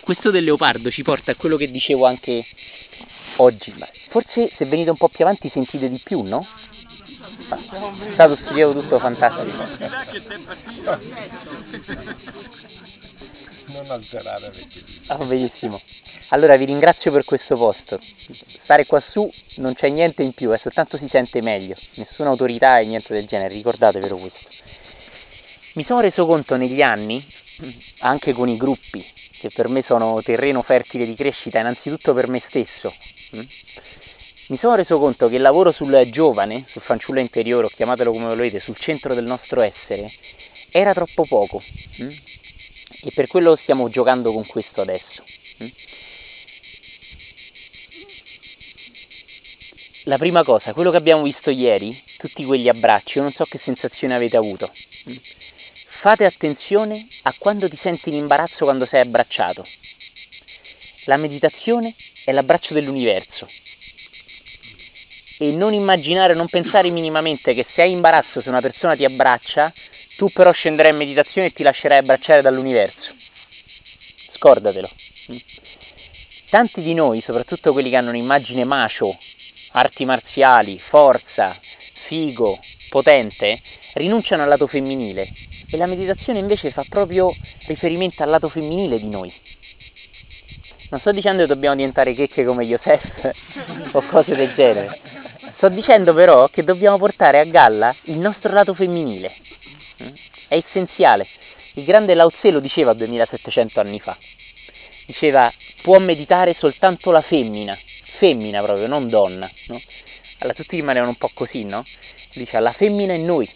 questo del leopardo ci porta a quello che dicevo anche oggi. Forse se venite un po' più avanti sentite di più, no? Ma è stato studiato tutto fantastico. Non alzerare perché... Ah, benissimo. Allora vi ringrazio per questo posto. Stare qua su non c'è niente in più, è soltanto si sente meglio. Nessuna autorità e niente del genere, ricordatevelo questo. Mi sono reso conto negli anni, anche con i gruppi, che per me sono terreno fertile di crescita, innanzitutto per me stesso. Mm? Mi sono reso conto che il lavoro sul giovane, sul fanciullo interiore, o chiamatelo come volete, sul centro del nostro essere, era troppo poco. Mm? E per quello stiamo giocando con questo adesso. Mm? La prima cosa, quello che abbiamo visto ieri, tutti quegli abbracci, io non so che sensazione avete avuto. Fate attenzione a quando ti senti in imbarazzo quando sei abbracciato. La meditazione è l'abbraccio dell'universo. E non immaginare, non pensare minimamente che se hai imbarazzo se una persona ti abbraccia, tu però scenderai in meditazione e ti lascerai abbracciare dall'universo. Scordatelo. Tanti di noi, soprattutto quelli che hanno un'immagine macio, arti marziali, forza, figo, potente, rinunciano al lato femminile e la meditazione invece fa proprio riferimento al lato femminile di noi. Non sto dicendo che dobbiamo diventare checche come Yosef o cose del genere. Sto dicendo però che dobbiamo portare a galla il nostro lato femminile. È essenziale. Il grande Lao Tse lo diceva 2700 anni fa. Diceva, può meditare soltanto la femmina. Femmina proprio, non donna. No? Allora tutti rimanevano un po' così, no? Dice, la femmina è noi.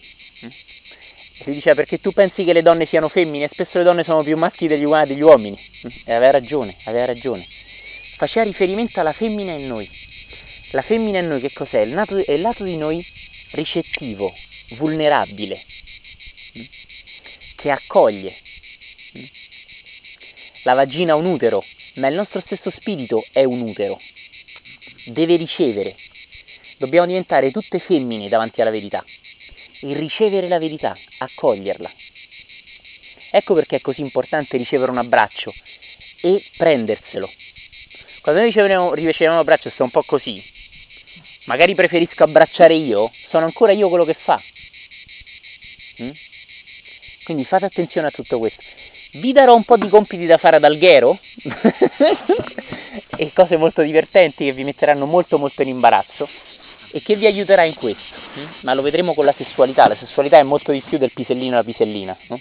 Lui diceva, perché tu pensi che le donne siano femmine? Spesso le donne sono più maschi degli, degli uomini. E aveva ragione, aveva ragione. Faceva riferimento alla femmina in noi. La femmina in noi che cos'è? Il lato, è il lato di noi ricettivo, vulnerabile, che accoglie. La vagina è un utero, ma il nostro stesso spirito è un utero. Deve ricevere. Dobbiamo diventare tutte femmine davanti alla verità e ricevere la verità, accoglierla. Ecco perché è così importante ricevere un abbraccio e prenderselo. Quando noi riceviamo, riceviamo un abbraccio sto un po' così, magari preferisco abbracciare io, sono ancora io quello che fa. Mm? Quindi fate attenzione a tutto questo. Vi darò un po' di compiti da fare ad Alghero e cose molto divertenti che vi metteranno molto molto in imbarazzo e che vi aiuterà in questo. Mm? Ma lo vedremo con la sessualità. La sessualità è molto di più del pisellino la pisellina. No?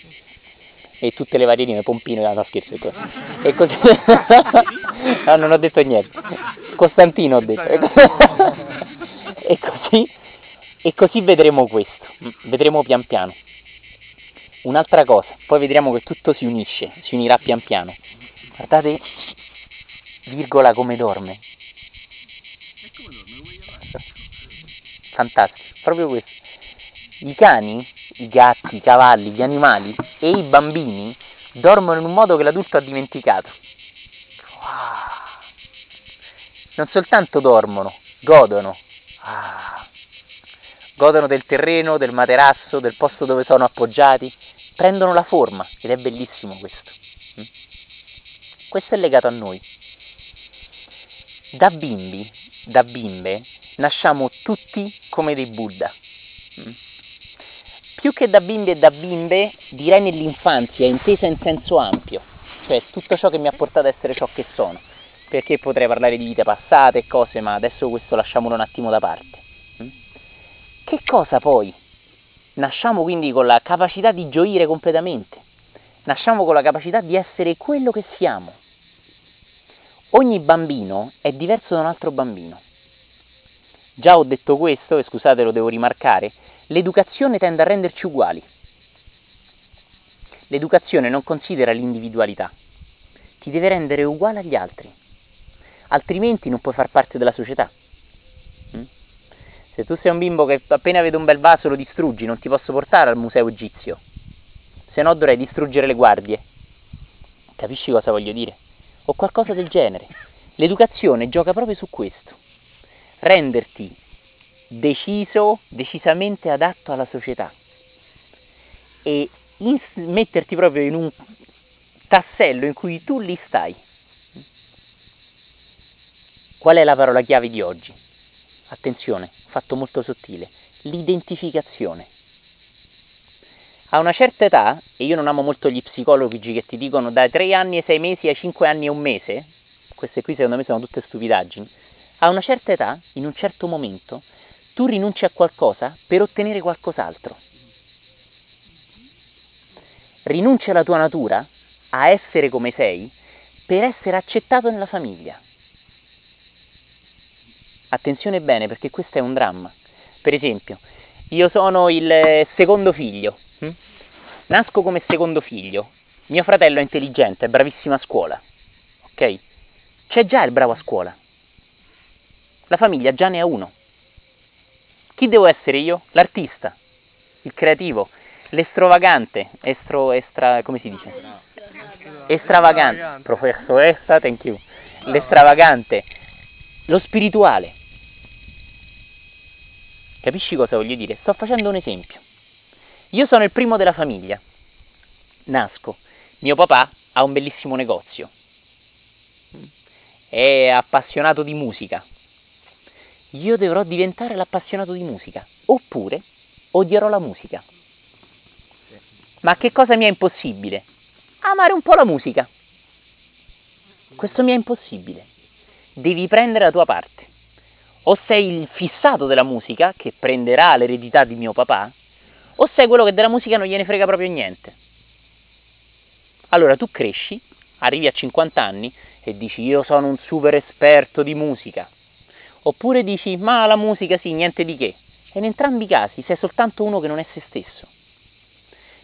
E tutte le varie linee, pompino, no scherzo. E così... no, non ho detto niente. Costantino ho detto. e così, e così vedremo questo. Vedremo pian piano. Un'altra cosa, poi vedremo che tutto si unisce, si unirà pian piano. Guardate, virgola come dorme. Fantastico, proprio questo. I cani, i gatti, i cavalli, gli animali e i bambini dormono in un modo che l'adulto ha dimenticato. Wow. Non soltanto dormono, godono. Ah. Godono del terreno, del materasso, del posto dove sono appoggiati, prendono la forma ed è bellissimo questo. Questo è legato a noi. Da bimbi, da bimbe, nasciamo tutti come dei Buddha. Più che da bimbi e da bimbe, direi nell'infanzia, intesa in senso ampio, cioè tutto ciò che mi ha portato ad essere ciò che sono, perché potrei parlare di vite passate e cose, ma adesso questo lasciamolo un attimo da parte. Che cosa poi? Nasciamo quindi con la capacità di gioire completamente, nasciamo con la capacità di essere quello che siamo. Ogni bambino è diverso da un altro bambino. Già ho detto questo, e scusate lo devo rimarcare, l'educazione tende a renderci uguali. L'educazione non considera l'individualità, ti deve rendere uguale agli altri, altrimenti non puoi far parte della società. Se tu sei un bimbo che appena vede un bel vaso lo distruggi, non ti posso portare al museo egizio, se no dovrei distruggere le guardie. Capisci cosa voglio dire? O qualcosa del genere. L'educazione gioca proprio su questo. Renderti deciso, decisamente adatto alla società e metterti proprio in un tassello in cui tu lì stai. Qual è la parola chiave di oggi? Attenzione, fatto molto sottile, l'identificazione. A una certa età, e io non amo molto gli psicologi che ti dicono dai 3 anni ai 6 mesi ai 5 anni e un mese, queste qui secondo me sono tutte stupidaggini, a una certa età, in un certo momento, tu rinunci a qualcosa per ottenere qualcos'altro. Rinunci alla tua natura, a essere come sei, per essere accettato nella famiglia. Attenzione bene perché questo è un dramma. Per esempio, io sono il secondo figlio, hm? nasco come secondo figlio, mio fratello è intelligente, è bravissimo a scuola, ok? C'è già il bravo a scuola, la famiglia già ne ha uno. Chi devo essere io? L'artista, il creativo, l'estrovagante, estro, estra, come si dice? Estravagante, professoressa, thank you. L'estravagante, lo spirituale. Capisci cosa voglio dire? Sto facendo un esempio. Io sono il primo della famiglia. Nasco. Mio papà ha un bellissimo negozio. È appassionato di musica. Io dovrò diventare l'appassionato di musica. Oppure odierò la musica. Ma che cosa mi è impossibile? Amare un po' la musica. Questo mi è impossibile. Devi prendere la tua parte. O sei il fissato della musica, che prenderà l'eredità di mio papà, o sei quello che della musica non gliene frega proprio niente. Allora tu cresci, arrivi a 50 anni e dici io sono un super esperto di musica. Oppure dici ma la musica sì, niente di che. E in entrambi i casi sei soltanto uno che non è se stesso.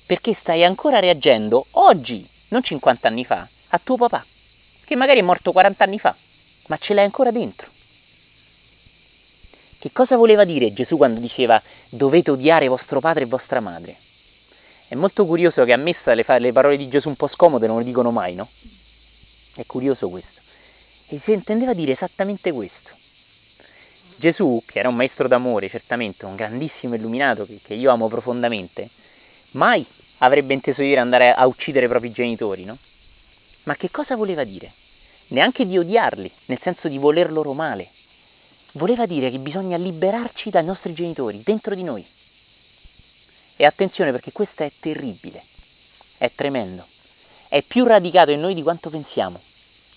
Perché stai ancora reagendo oggi, non 50 anni fa, a tuo papà, che magari è morto 40 anni fa, ma ce l'hai ancora dentro. Che cosa voleva dire Gesù quando diceva dovete odiare vostro padre e vostra madre? È molto curioso che a messa le, le parole di Gesù un po' scomode non lo dicono mai, no? È curioso questo. E si intendeva dire esattamente questo. Gesù, che era un maestro d'amore, certamente, un grandissimo illuminato che, che io amo profondamente, mai avrebbe inteso dire andare a uccidere i propri genitori, no? Ma che cosa voleva dire? Neanche di odiarli, nel senso di voler loro male, voleva dire che bisogna liberarci dai nostri genitori, dentro di noi. E attenzione perché questo è terribile, è tremendo, è più radicato in noi di quanto pensiamo,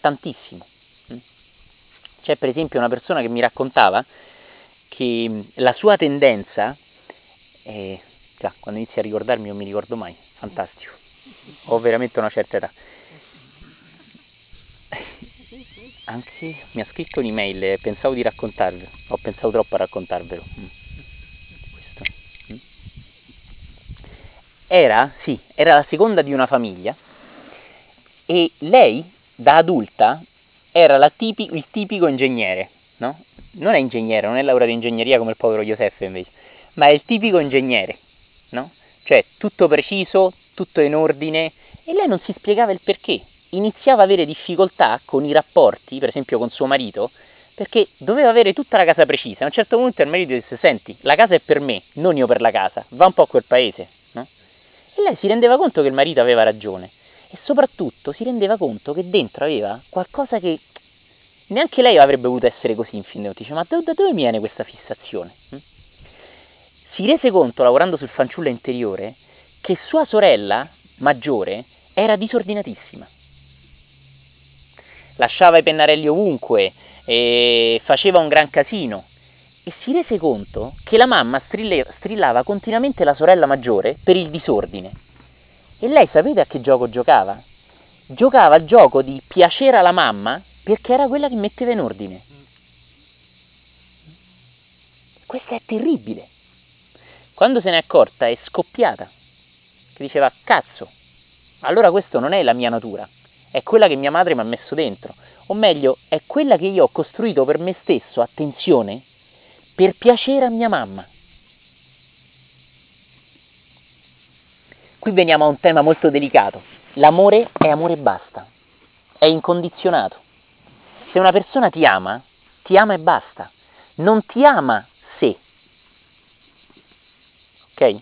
tantissimo. C'è per esempio una persona che mi raccontava che mm, la sua tendenza, già, quando inizi a ricordarmi non mi ricordo mai, fantastico, ho veramente una certa età anche mi ha scritto un'email, pensavo di raccontarvelo, ho pensato troppo a raccontarvelo. Mm. Questo. Mm. Era, sì, era la seconda di una famiglia e lei, da adulta, era tipi, il tipico ingegnere, no? Non è ingegnere, non è laureato in ingegneria come il povero Giuseppe invece, ma è il tipico ingegnere, no? Cioè tutto preciso, tutto in ordine e lei non si spiegava il perché iniziava ad avere difficoltà con i rapporti, per esempio con suo marito, perché doveva avere tutta la casa precisa. A un certo punto il marito disse: Senti, la casa è per me, non io per la casa, va un po' a quel paese. No? E lei si rendeva conto che il marito aveva ragione e soprattutto si rendeva conto che dentro aveva qualcosa che neanche lei avrebbe voluto essere così in fin dei conti. Dice: Ma da dove mi viene questa fissazione? Hm? Si rese conto, lavorando sul fanciullo interiore, che sua sorella maggiore era disordinatissima lasciava i pennarelli ovunque, faceva un gran casino e si rese conto che la mamma strillava continuamente la sorella maggiore per il disordine. E lei sapete a che gioco giocava? Giocava al gioco di piacere alla mamma perché era quella che metteva in ordine. Questo è terribile. Quando se n'è accorta è scoppiata, che diceva cazzo, allora questo non è la mia natura, è quella che mia madre mi ha messo dentro, o meglio, è quella che io ho costruito per me stesso, attenzione, per piacere a mia mamma. Qui veniamo a un tema molto delicato. L'amore è amore e basta, è incondizionato. Se una persona ti ama, ti ama e basta, non ti ama se. Ok?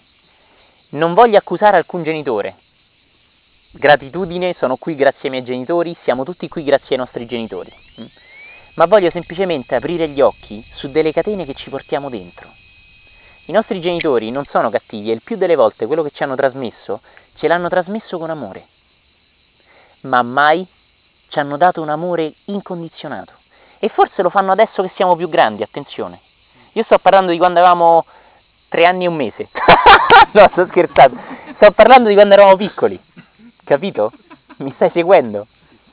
Non voglio accusare alcun genitore, gratitudine, sono qui grazie ai miei genitori, siamo tutti qui grazie ai nostri genitori. Mm? Ma voglio semplicemente aprire gli occhi su delle catene che ci portiamo dentro. I nostri genitori non sono cattivi e il più delle volte quello che ci hanno trasmesso ce l'hanno trasmesso con amore. Ma mai ci hanno dato un amore incondizionato. E forse lo fanno adesso che siamo più grandi, attenzione. Io sto parlando di quando avevamo tre anni e un mese. no, sto scherzando. Sto parlando di quando eravamo piccoli. Capito? Mi stai seguendo?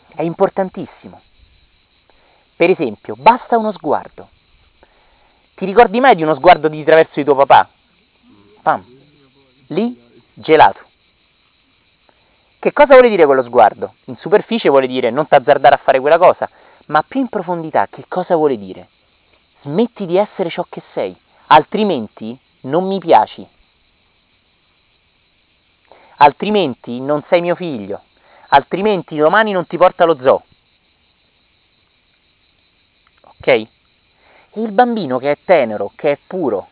È importantissimo. Per esempio, basta uno sguardo. Ti ricordi mai di uno sguardo di traverso di tuo papà? Pam. Lì, gelato. Che cosa vuole dire quello sguardo? In superficie vuole dire non t'azzardare a fare quella cosa, ma più in profondità che cosa vuole dire? Smetti di essere ciò che sei, altrimenti non mi piaci. Altrimenti non sei mio figlio, altrimenti domani non ti porta allo zoo. Ok? E il bambino che è tenero, che è puro,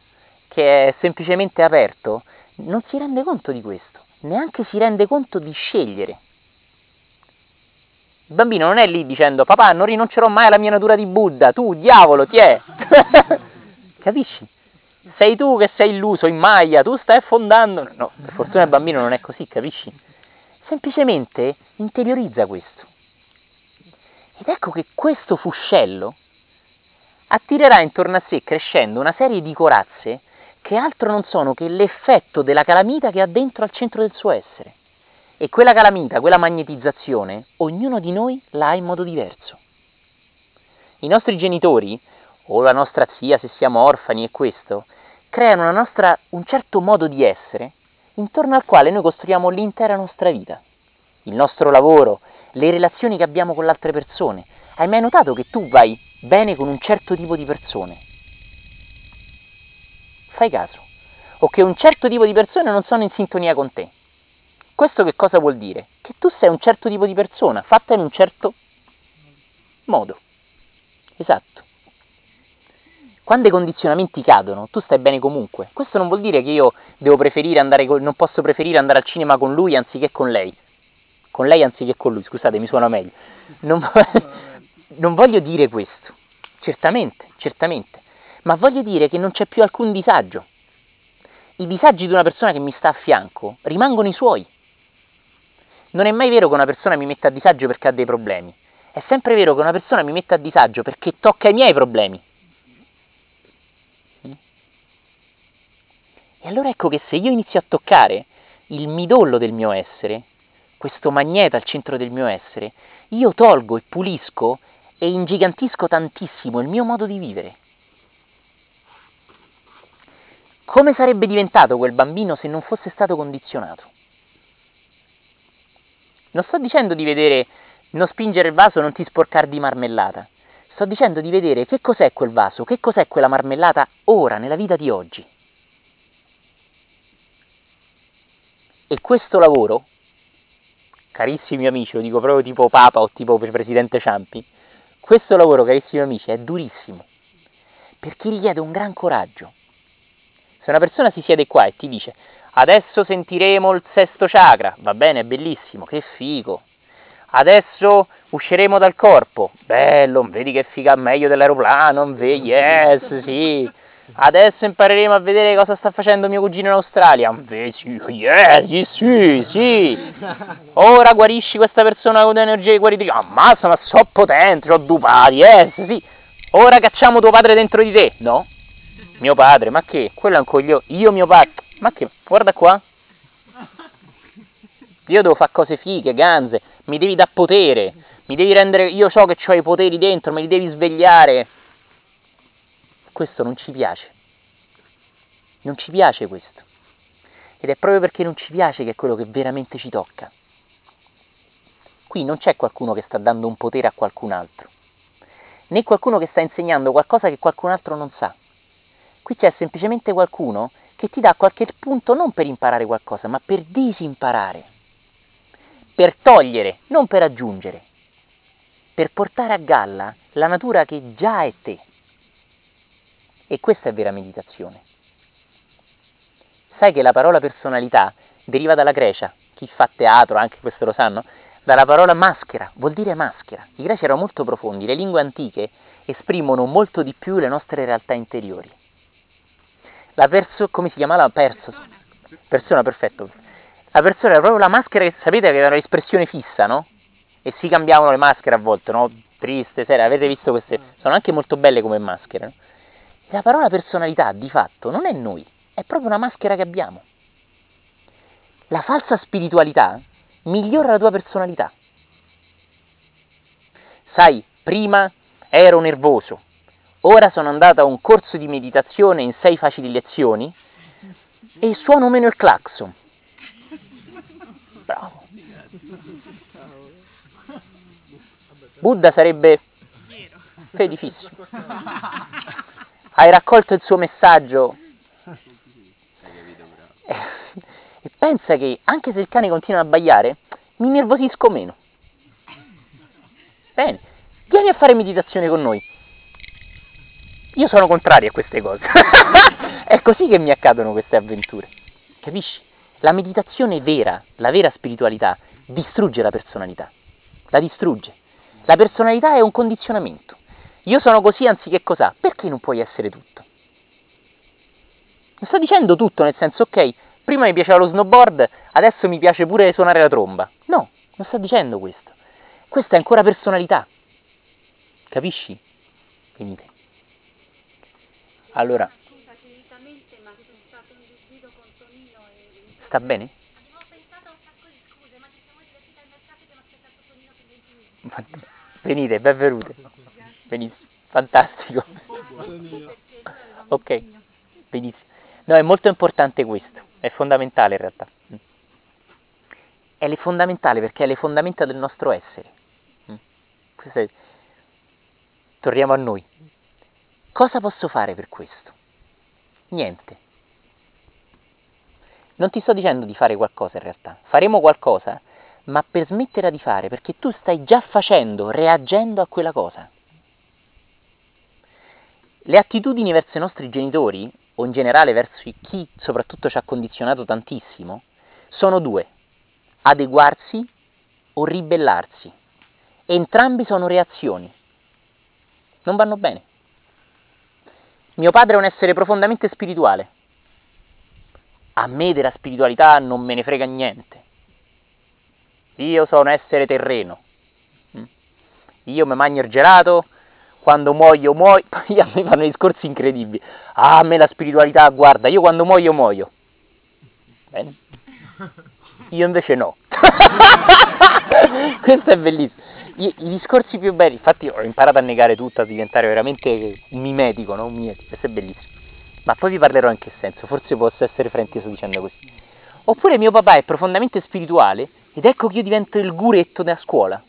che è semplicemente aperto, non si rende conto di questo, neanche si rende conto di scegliere. Il bambino non è lì dicendo papà non rinuncerò mai alla mia natura di Buddha, tu diavolo ti è. Capisci? Sei tu che sei illuso in Maya, tu stai affondando. No, per fortuna il bambino non è così, capisci? Semplicemente interiorizza questo. Ed ecco che questo fuscello attirerà intorno a sé crescendo una serie di corazze che altro non sono che l'effetto della calamita che ha dentro al centro del suo essere. E quella calamita, quella magnetizzazione, ognuno di noi la ha in modo diverso. I nostri genitori, o la nostra zia se siamo orfani e questo, creano nostra, un certo modo di essere intorno al quale noi costruiamo l'intera nostra vita. Il nostro lavoro, le relazioni che abbiamo con le altre persone. Hai mai notato che tu vai bene con un certo tipo di persone? Fai caso. O che un certo tipo di persone non sono in sintonia con te. Questo che cosa vuol dire? Che tu sei un certo tipo di persona, fatta in un certo modo. Esatto. Quando i condizionamenti cadono, tu stai bene comunque. Questo non vuol dire che io con, non posso preferire andare al cinema con lui anziché con lei. Con lei anziché con lui, scusate, mi suona meglio. Non, non voglio dire questo. Certamente, certamente. Ma voglio dire che non c'è più alcun disagio. I disagi di una persona che mi sta a fianco rimangono i suoi. Non è mai vero che una persona mi metta a disagio perché ha dei problemi. È sempre vero che una persona mi mette a disagio perché tocca i miei problemi. E allora ecco che se io inizio a toccare il midollo del mio essere, questo magneto al centro del mio essere, io tolgo e pulisco e ingigantisco tantissimo il mio modo di vivere. Come sarebbe diventato quel bambino se non fosse stato condizionato? Non sto dicendo di vedere, non spingere il vaso, non ti sporcare di marmellata. Sto dicendo di vedere che cos'è quel vaso, che cos'è quella marmellata ora, nella vita di oggi. E questo lavoro, carissimi amici, lo dico proprio tipo Papa o tipo Presidente Ciampi, questo lavoro, carissimi amici, è durissimo, perché richiede un gran coraggio. Se una persona si siede qua e ti dice adesso sentiremo il sesto chakra, va bene, è bellissimo, che figo. Adesso usciremo dal corpo, bello, vedi che figa meglio dell'aeroplano, vedi, yes, sì. Adesso impareremo a vedere cosa sta facendo mio cugino in Australia. Sì, sì, sì. Ora guarisci questa persona con energie guaritrici. Ammazza, ma so potente, ho due padri, yes, sì. Ora cacciamo tuo padre dentro di te. No? Mio padre, ma che? Quello è un coglione. Io mio padre. Ma che? Guarda qua. Io devo fare cose fighe, ganze. Mi devi dar potere. Mi devi rendere... Io so che ho i poteri dentro, me li devi svegliare. Questo non ci piace. Non ci piace questo. Ed è proprio perché non ci piace che è quello che veramente ci tocca. Qui non c'è qualcuno che sta dando un potere a qualcun altro, né qualcuno che sta insegnando qualcosa che qualcun altro non sa. Qui c'è semplicemente qualcuno che ti dà qualche punto non per imparare qualcosa, ma per disimparare, per togliere, non per aggiungere, per portare a galla la natura che già è te. E questa è vera meditazione. Sai che la parola personalità deriva dalla Grecia chi fa teatro, anche questo lo sanno, dalla parola maschera, vuol dire maschera. I greci erano molto profondi, le lingue antiche esprimono molto di più le nostre realtà interiori. La perso, come si chiamava? Perso, persona, perfetto. La persona era proprio la maschera che sapete che aveva l'espressione fissa, no? E si cambiavano le maschere a volte, no? Triste, seria, avete visto queste? Sono anche molto belle come maschere, no? La parola personalità, di fatto, non è noi, è proprio una maschera che abbiamo. La falsa spiritualità migliora la tua personalità. Sai, prima ero nervoso, ora sono andato a un corso di meditazione in sei facili lezioni e suono meno il clacson. Bravo. Buddha sarebbe felicissimo. Hai raccolto il suo messaggio e pensa che anche se il cane continua a abbaiare, mi nervosisco meno. Bene, vieni a fare meditazione con noi. Io sono contrario a queste cose. È così che mi accadono queste avventure. Capisci? La meditazione vera, la vera spiritualità, distrugge la personalità. La distrugge. La personalità è un condizionamento. Io sono così anziché cos'ha. Perché non puoi essere tutto? Non sto dicendo tutto nel senso, ok, prima mi piaceva lo snowboard, adesso mi piace pure suonare la tromba. No, non sto dicendo questo. Questa è ancora personalità. Capisci? Venite. Allora. Sta bene? Abbiamo pensato a un sacco di scuse, ma ci siamo divertiti al mercato abbiamo aspettato Tonino per 20 minuti. Venite, benvenute. Benissimo, fantastico. Ok, benissimo. No, è molto importante questo, è fondamentale in realtà. È fondamentale perché è le fondamenta del nostro essere. È... Torniamo a noi. Cosa posso fare per questo? Niente. Non ti sto dicendo di fare qualcosa in realtà. Faremo qualcosa, ma per smetterla di fare, perché tu stai già facendo, reagendo a quella cosa. Le attitudini verso i nostri genitori o in generale verso chi soprattutto ci ha condizionato tantissimo, sono due, adeguarsi o ribellarsi. Entrambi sono reazioni. Non vanno bene. Mio padre è un essere profondamente spirituale. A me della spiritualità non me ne frega niente. Io sono essere terreno. Io mi mangio il gelato, quando muoio muoio, poi a me fanno discorsi incredibili. Ah, a me la spiritualità, guarda, io quando muoio muoio. Bene. Io invece no. Questo è bellissimo. I, I, discorsi più belli, infatti ho imparato a negare tutto, a diventare veramente mimetico, no? Un mimetico, questo è bellissimo. Ma poi vi parlerò in che senso, forse posso essere frainteso dicendo così. Oppure mio papà è profondamente spirituale ed ecco che io divento il guretto da scuola.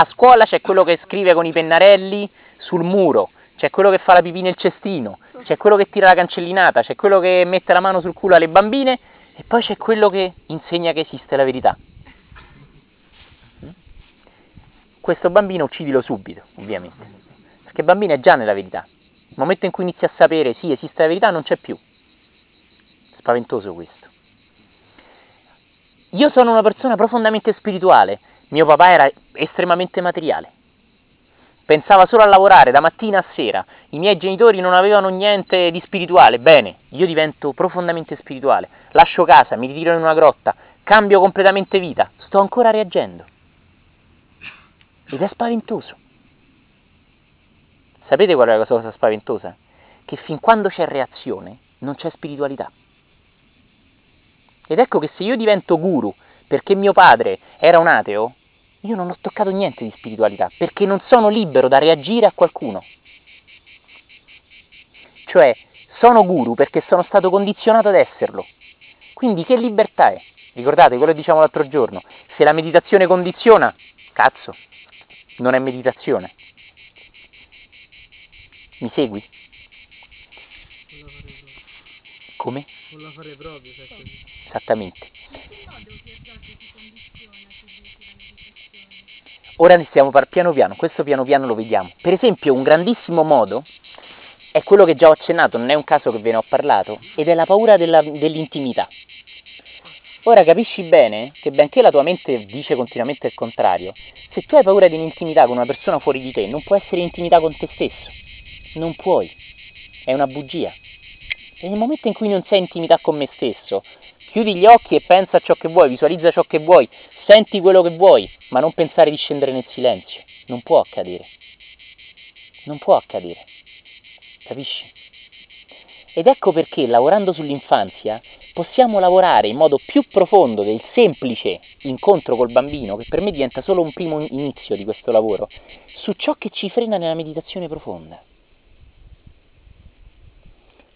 A scuola c'è quello che scrive con i pennarelli sul muro, c'è quello che fa la pipì nel cestino, c'è quello che tira la cancellinata, c'è quello che mette la mano sul culo alle bambine e poi c'è quello che insegna che esiste la verità. Questo bambino uccidilo subito, ovviamente, perché il bambino è già nella verità. Nel momento in cui inizia a sapere sì, esiste la verità, non c'è più. Spaventoso questo. Io sono una persona profondamente spirituale, mio papà era estremamente materiale. Pensava solo a lavorare da mattina a sera. I miei genitori non avevano niente di spirituale. Bene, io divento profondamente spirituale. Lascio casa, mi ritiro in una grotta, cambio completamente vita. Sto ancora reagendo. Ed è spaventoso. Sapete qual è la cosa spaventosa? Che fin quando c'è reazione non c'è spiritualità. Ed ecco che se io divento guru perché mio padre era un ateo, io non ho toccato niente di spiritualità, perché non sono libero da reagire a qualcuno. Cioè, sono guru perché sono stato condizionato ad esserlo. Quindi che libertà è? Ricordate quello che diciamo l'altro giorno, se la meditazione condiziona, cazzo, non è meditazione. Mi segui? Come? Non la fare proprio, Esattamente. Ora ne stiamo par- piano piano, questo piano piano lo vediamo. Per esempio, un grandissimo modo è quello che già ho accennato, non è un caso che ve ne ho parlato, ed è la paura della, dell'intimità. Ora capisci bene che benché la tua mente dice continuamente il contrario, se tu hai paura di un'intimità con una persona fuori di te, non può essere intimità con te stesso. Non puoi. È una bugia. Nel momento in cui non sei intimità con me stesso, chiudi gli occhi e pensa a ciò che vuoi, visualizza ciò che vuoi, senti quello che vuoi, ma non pensare di scendere nel silenzio. Non può accadere. Non può accadere. Capisci? Ed ecco perché lavorando sull'infanzia possiamo lavorare in modo più profondo del semplice incontro col bambino, che per me diventa solo un primo inizio di questo lavoro, su ciò che ci frena nella meditazione profonda.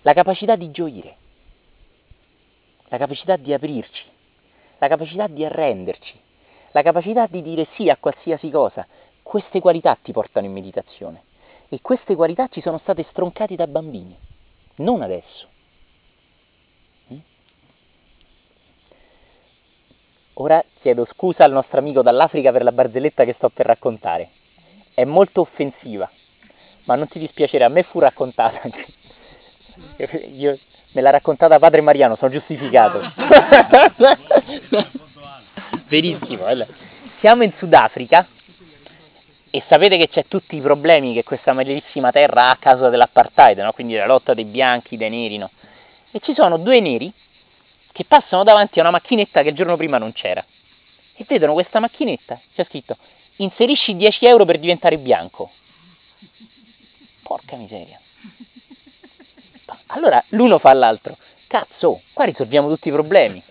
La capacità di gioire, la capacità di aprirci, la capacità di arrenderci, la capacità di dire sì a qualsiasi cosa. Queste qualità ti portano in meditazione e queste qualità ci sono state stroncate da bambini, non adesso. Ora chiedo scusa al nostro amico dall'Africa per la barzelletta che sto per raccontare. È molto offensiva, ma non ti dispiacere, a me fu raccontata. Io me l'ha raccontata padre Mariano, sono giustificato. Verissimo. Siamo in Sudafrica e sapete che c'è tutti i problemi che questa bellissima terra ha a causa dell'apartheid, no? quindi la lotta dei bianchi, dei neri, no? E ci sono due neri che passano davanti a una macchinetta che il giorno prima non c'era. E vedono questa macchinetta, c'è scritto, inserisci 10 euro per diventare bianco. Porca miseria. Allora l'uno fa all'altro, cazzo, qua risolviamo tutti i problemi.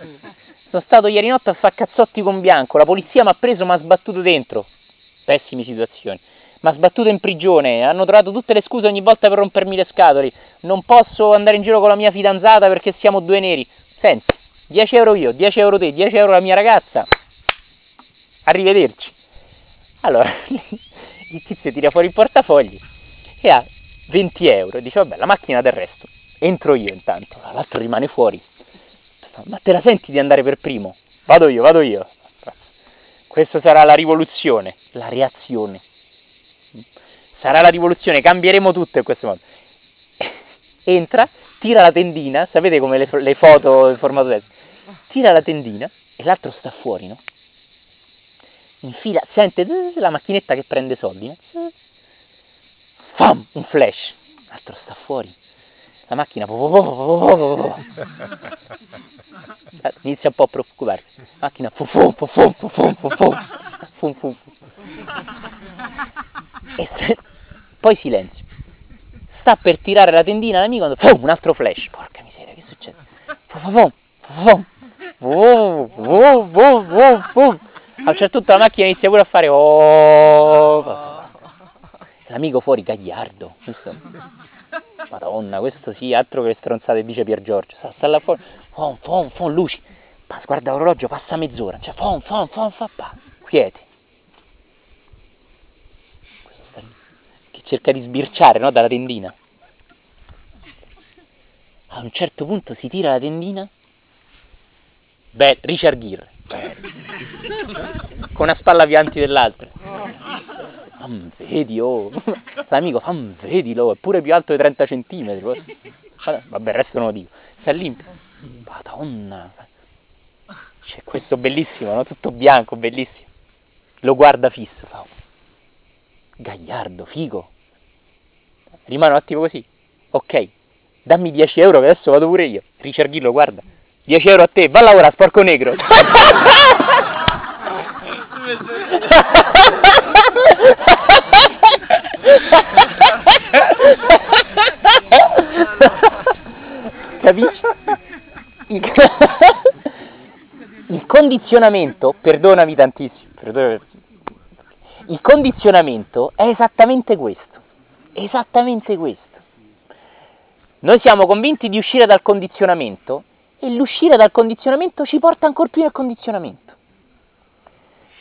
Sono stato ieri notte a fare cazzotti con bianco, la polizia mi ha preso, mi ha sbattuto dentro. Pessime situazioni. Mi ha sbattuto in prigione, hanno trovato tutte le scuse ogni volta per rompermi le scatole. Non posso andare in giro con la mia fidanzata perché siamo due neri. Senti, 10 euro io, 10 euro te, 10 euro la mia ragazza. Arrivederci. Allora, il tizio tira fuori il portafogli e ha 20 euro e dice, vabbè, la macchina del resto. Entro io intanto, l'altro rimane fuori. Ma te la senti di andare per primo? Vado io, vado io. Questa sarà la rivoluzione, la reazione. Sarà la rivoluzione, cambieremo tutto in questo modo. Entra, tira la tendina, sapete come le, le foto in formato testo? Tira la tendina e l'altro sta fuori, no? Infila, sente la macchinetta che prende soldi, no? Pam! Un flash. L'altro sta fuori. La macchina... Inizia un po' a preoccuparsi. La macchina... Fum, fum, fum, fum, fum, fum, fum. E se... poi silenzio. Sta per tirare la tendina all'amico quando... Un altro flash. Porca miseria, che succede? Fum, fum, fum, Wow, wow, wow, wow, wow. A un certo punto la macchina inizia pure a fare oh. L'amico fuori gagliardo. Madonna, questo sì, altro che le stronzate dice Pier Giorgio. Sta, sta là fuori. Fon, fon, fon, luci. Pas, guarda l'orologio, passa mezz'ora. Cioè, fon, fon, fon, fa, pa. Quiete. Che cerca di sbirciare, no, dalla tendina. A un certo punto si tira la tendina. Beh, Richard Gere. Con una spalla più avanti dell'altra. Fam, vedi, oh. L'amico, vedilo, è pure più alto di 30 centimetri. Vabbè, il resto non lo dico. Sta lì. Madonna. C'è questo bellissimo, no? Tutto bianco, bellissimo. Lo guarda fisso, fa. Gagliardo, figo. Rimane un attimo così. Ok, dammi 10 euro che adesso vado pure io. Richard Ghillo, guarda. 10 euro a te, va a lavorare, sporco negro. condizionamento, perdonami tantissimo, perdonami, il condizionamento è esattamente questo, esattamente questo. Noi siamo convinti di uscire dal condizionamento e l'uscire dal condizionamento ci porta ancora più nel condizionamento.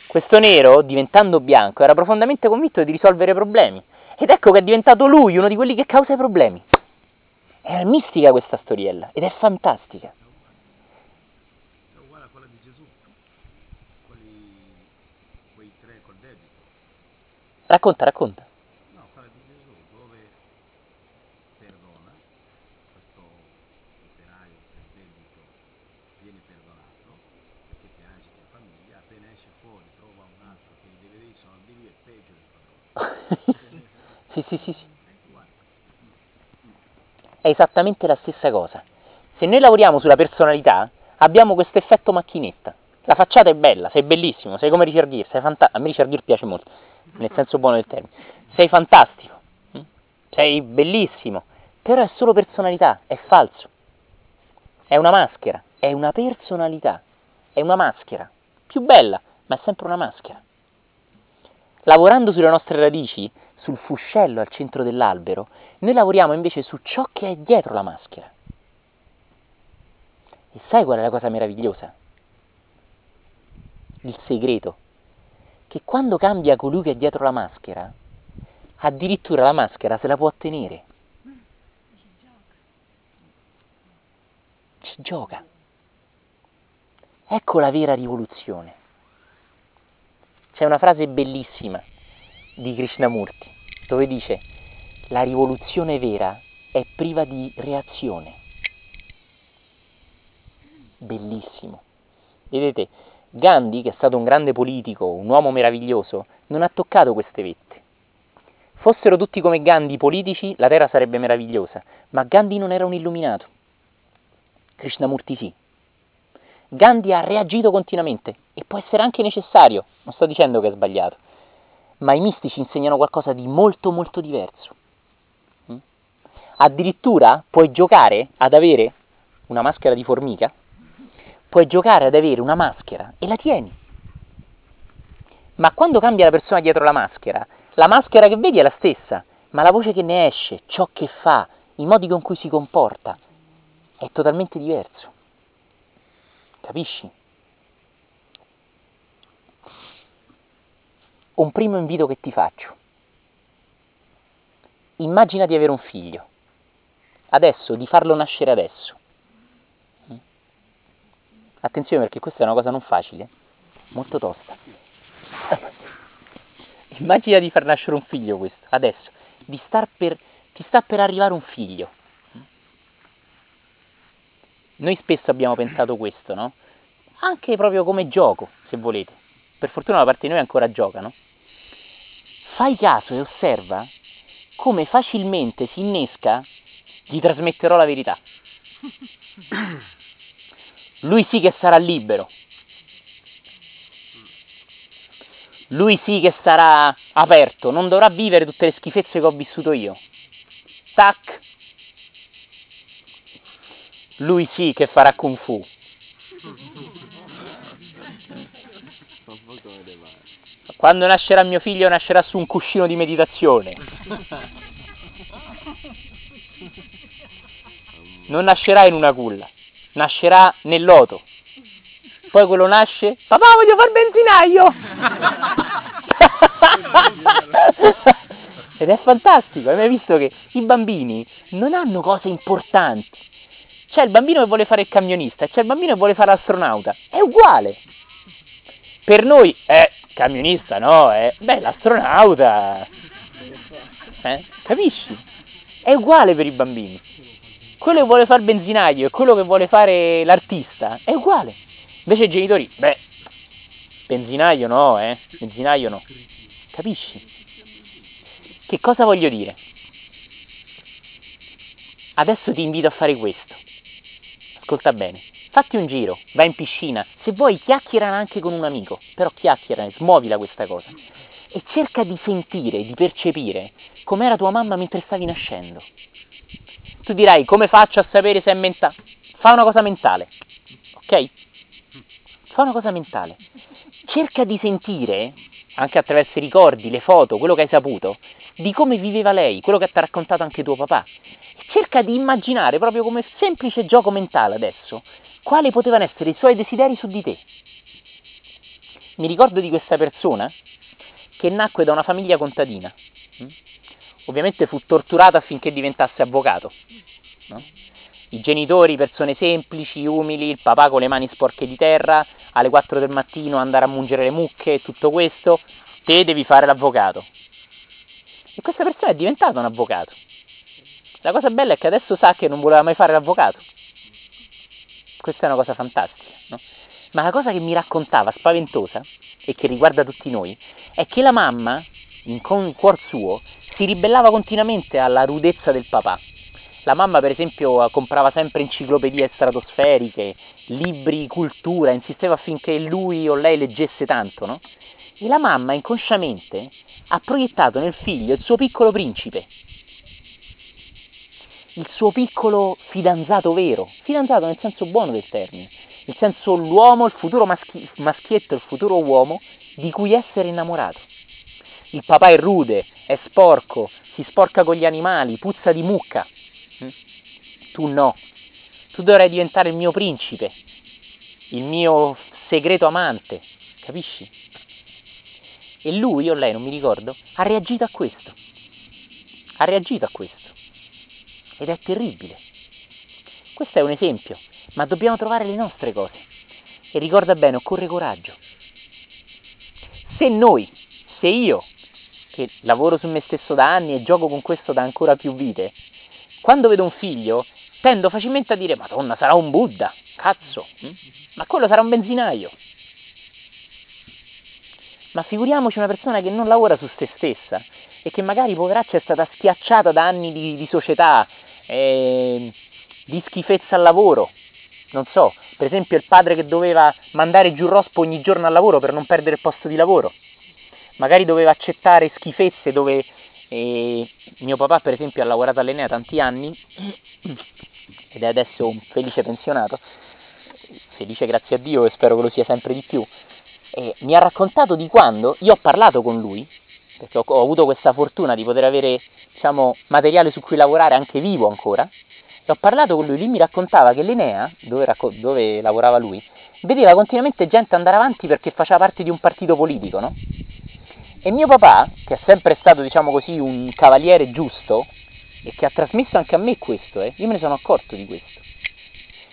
Questo nero, diventando bianco, era profondamente convinto di risolvere problemi. Ed ecco che è diventato lui uno di quelli che causa i problemi. È mistica questa storiella ed è fantastica. Racconta, racconta. No, quella di Gesù dove perdona questo operaio presbitico, viene perdonato perché piange la famiglia, appena esce fuori trova un altro che gli deve dei soldi, lui è peggio del padrone. sì, sì, sì, sì. È esattamente la stessa cosa. Se noi lavoriamo sulla personalità, abbiamo questo effetto macchinetta. La facciata è bella, sei bellissimo, sei come Richard Gere, sei fantastico. A me Richard Gere piace molto nel senso buono del termine. Sei fantastico, hm? sei bellissimo, però è solo personalità, è falso. È una maschera, è una personalità, è una maschera. Più bella, ma è sempre una maschera. Lavorando sulle nostre radici, sul fuscello al centro dell'albero, noi lavoriamo invece su ciò che è dietro la maschera. E sai qual è la cosa meravigliosa? Il segreto. Che quando cambia colui che è dietro la maschera, addirittura la maschera se la può tenere. Ci gioca. Ecco la vera rivoluzione. C'è una frase bellissima di Krishnamurti dove dice la rivoluzione vera è priva di reazione. Bellissimo. Vedete, Gandhi, che è stato un grande politico, un uomo meraviglioso, non ha toccato queste vette. Fossero tutti come Gandhi politici, la terra sarebbe meravigliosa, ma Gandhi non era un illuminato. Krishnamurti sì. Gandhi ha reagito continuamente e può essere anche necessario, non sto dicendo che è sbagliato, ma i mistici insegnano qualcosa di molto molto diverso. Mm? Addirittura puoi giocare ad avere una maschera di formica, puoi giocare ad avere una maschera e la tieni. Ma quando cambia la persona dietro la maschera, la maschera che vedi è la stessa, ma la voce che ne esce, ciò che fa, i modi con cui si comporta, è totalmente diverso. Capisci? Un primo invito che ti faccio. Immagina di avere un figlio. Adesso, di farlo nascere adesso. Attenzione perché questa è una cosa non facile, molto tosta. Immagina di far nascere un figlio questo, adesso. Di star per, ti sta per arrivare un figlio noi spesso abbiamo pensato questo, no? Anche proprio come gioco, se volete. Per fortuna una parte di noi ancora giocano. Fai caso e osserva come facilmente si innesca gli trasmetterò la verità. Lui sì che sarà libero. Lui sì che sarà aperto, non dovrà vivere tutte le schifezze che ho vissuto io. Tac, lui sì che farà kung fu. Quando nascerà mio figlio nascerà su un cuscino di meditazione. Non nascerà in una culla, nascerà nel loto. Poi quello nasce, papà voglio far benzinaio! Ed è fantastico, hai mai visto che i bambini non hanno cose importanti, c'è il bambino che vuole fare il camionista c'è il bambino che vuole fare l'astronauta. È uguale. Per noi è camionista, no? È, beh, l'astronauta. Eh? Capisci? È uguale per i bambini. Quello che vuole fare il benzinaio e quello che vuole fare l'artista è uguale. Invece i genitori, beh, benzinaio no, eh? Benzinaio no. Capisci? Che cosa voglio dire? Adesso ti invito a fare questo ascolta bene, fatti un giro, vai in piscina, se vuoi chiacchiera anche con un amico, però chiacchiera, smuovila questa cosa e cerca di sentire, di percepire com'era tua mamma mentre stavi nascendo. Tu dirai come faccio a sapere se è mentale? Fa una cosa mentale, ok? Fa una cosa mentale. Cerca di sentire, anche attraverso i ricordi, le foto, quello che hai saputo, di come viveva lei, quello che ti ha raccontato anche tuo papà cerca di immaginare proprio come semplice gioco mentale adesso quali potevano essere i suoi desideri su di te. Mi ricordo di questa persona che nacque da una famiglia contadina. Ovviamente fu torturato affinché diventasse avvocato. No? I genitori, persone semplici, umili, il papà con le mani sporche di terra, alle 4 del mattino andare a mungere le mucche e tutto questo, te devi fare l'avvocato. E questa persona è diventata un avvocato. La cosa bella è che adesso sa che non voleva mai fare l'avvocato. Questa è una cosa fantastica, no? Ma la cosa che mi raccontava, spaventosa, e che riguarda tutti noi, è che la mamma, in cuor suo, si ribellava continuamente alla rudezza del papà. La mamma, per esempio, comprava sempre enciclopedie stratosferiche, libri, cultura, insisteva affinché lui o lei leggesse tanto, no? E la mamma, inconsciamente, ha proiettato nel figlio il suo piccolo principe, il suo piccolo fidanzato vero, fidanzato nel senso buono del termine, nel senso l'uomo, il futuro maschi- maschietto, il futuro uomo di cui essere innamorato. Il papà è rude, è sporco, si sporca con gli animali, puzza di mucca. Mm? Tu no, tu dovrai diventare il mio principe, il mio segreto amante, capisci? E lui o lei, non mi ricordo, ha reagito a questo. Ha reagito a questo. Ed è terribile. Questo è un esempio, ma dobbiamo trovare le nostre cose. E ricorda bene, occorre coraggio. Se noi, se io, che lavoro su me stesso da anni e gioco con questo da ancora più vite, quando vedo un figlio tendo facilmente a dire Madonna sarà un Buddha, cazzo, hm? ma quello sarà un benzinaio. Ma figuriamoci una persona che non lavora su se stessa e che magari poveraccia è stata schiacciata da anni di, di società, eh, di schifezza al lavoro. Non so, per esempio il padre che doveva mandare giù rospo ogni giorno al lavoro per non perdere il posto di lavoro. Magari doveva accettare schifezze dove eh, mio papà per esempio ha lavorato all'Enea tanti anni ed è adesso un felice pensionato, felice grazie a Dio e spero che lo sia sempre di più. E mi ha raccontato di quando io ho parlato con lui, perché ho, ho avuto questa fortuna di poter avere diciamo, materiale su cui lavorare anche vivo ancora, e ho parlato con lui, lui mi raccontava che l'Enea, dove, racco- dove lavorava lui, vedeva continuamente gente andare avanti perché faceva parte di un partito politico, no? E mio papà, che è sempre stato, diciamo così, un cavaliere giusto, e che ha trasmesso anche a me questo, eh, io me ne sono accorto di questo.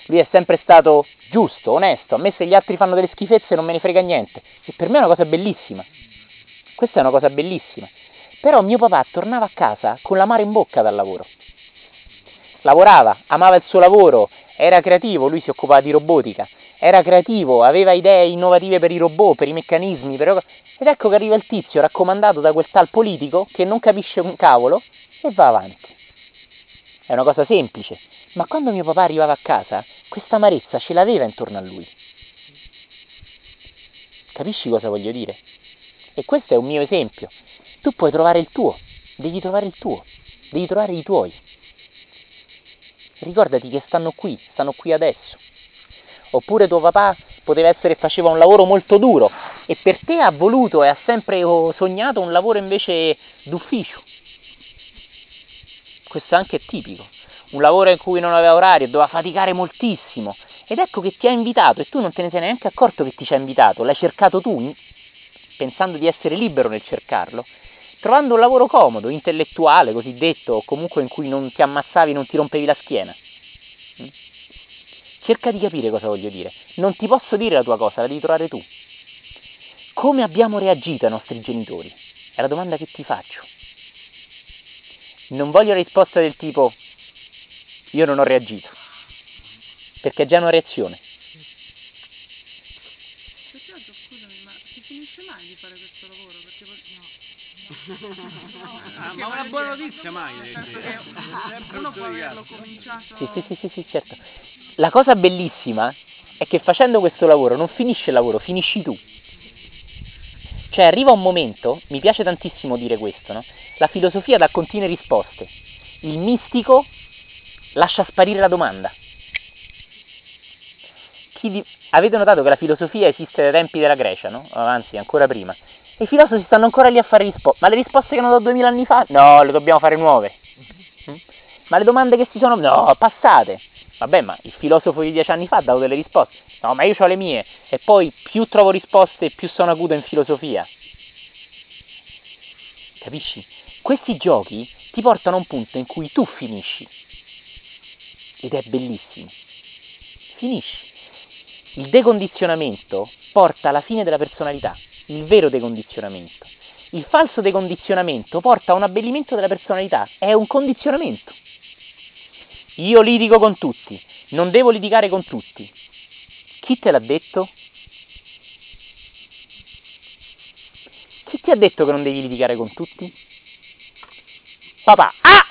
Lui è sempre stato giusto, onesto, a me se gli altri fanno delle schifezze non me ne frega niente, e per me è una cosa bellissima. Questa è una cosa bellissima. Però mio papà tornava a casa con l'amaro in bocca dal lavoro. Lavorava, amava il suo lavoro, era creativo, lui si occupava di robotica, era creativo, aveva idee innovative per i robot, per i meccanismi, per... ed ecco che arriva il tizio raccomandato da quel tal politico che non capisce un cavolo e va avanti. È una cosa semplice, ma quando mio papà arrivava a casa, questa amarezza ce l'aveva intorno a lui. Capisci cosa voglio dire? E questo è un mio esempio. Tu puoi trovare il tuo, devi trovare il tuo, devi trovare i tuoi. Ricordati che stanno qui, stanno qui adesso. Oppure tuo papà poteva essere faceva un lavoro molto duro e per te ha voluto e ha sempre sognato un lavoro invece d'ufficio. Questo anche è tipico. Un lavoro in cui non aveva orario, doveva faticare moltissimo. Ed ecco che ti ha invitato e tu non te ne sei neanche accorto che ti ci ha invitato, l'hai cercato tu, pensando di essere libero nel cercarlo, trovando un lavoro comodo, intellettuale, cosiddetto, o comunque in cui non ti ammazzavi, non ti rompevi la schiena. Cerca di capire cosa voglio dire. Non ti posso dire la tua cosa, la devi trovare tu. Come abbiamo reagito ai nostri genitori? È la domanda che ti faccio. Non voglio risposta del tipo io non ho reagito, perché è già una reazione. Ah, ma una buona notizia mai. Uno può averlo cominciato. Sì, sì, sì, sì, sì, certo. La cosa bellissima è che facendo questo lavoro non finisce il lavoro, finisci tu. Cioè arriva un momento, mi piace tantissimo dire questo, no? La filosofia dà continue risposte. Il mistico lascia sparire la domanda. Di... Avete notato che la filosofia esiste dai tempi della Grecia, no? Anzi, ancora prima. I filosofi stanno ancora lì a fare risposte. Ma le risposte che hanno dato 2000 anni fa? No, le dobbiamo fare nuove. Ma le domande che si sono... No, passate. Vabbè, ma il filosofo di dieci anni fa ha dato delle risposte. No, ma io ho le mie. E poi più trovo risposte, più sono acuto in filosofia. Capisci? Questi giochi ti portano a un punto in cui tu finisci. Ed è bellissimo. Finisci. Il decondizionamento porta alla fine della personalità il vero decondizionamento. Il falso decondizionamento porta a un abbellimento della personalità, è un condizionamento. Io litigo con tutti, non devo litigare con tutti. Chi te l'ha detto? Chi ti ha detto che non devi litigare con tutti? Papà, ah!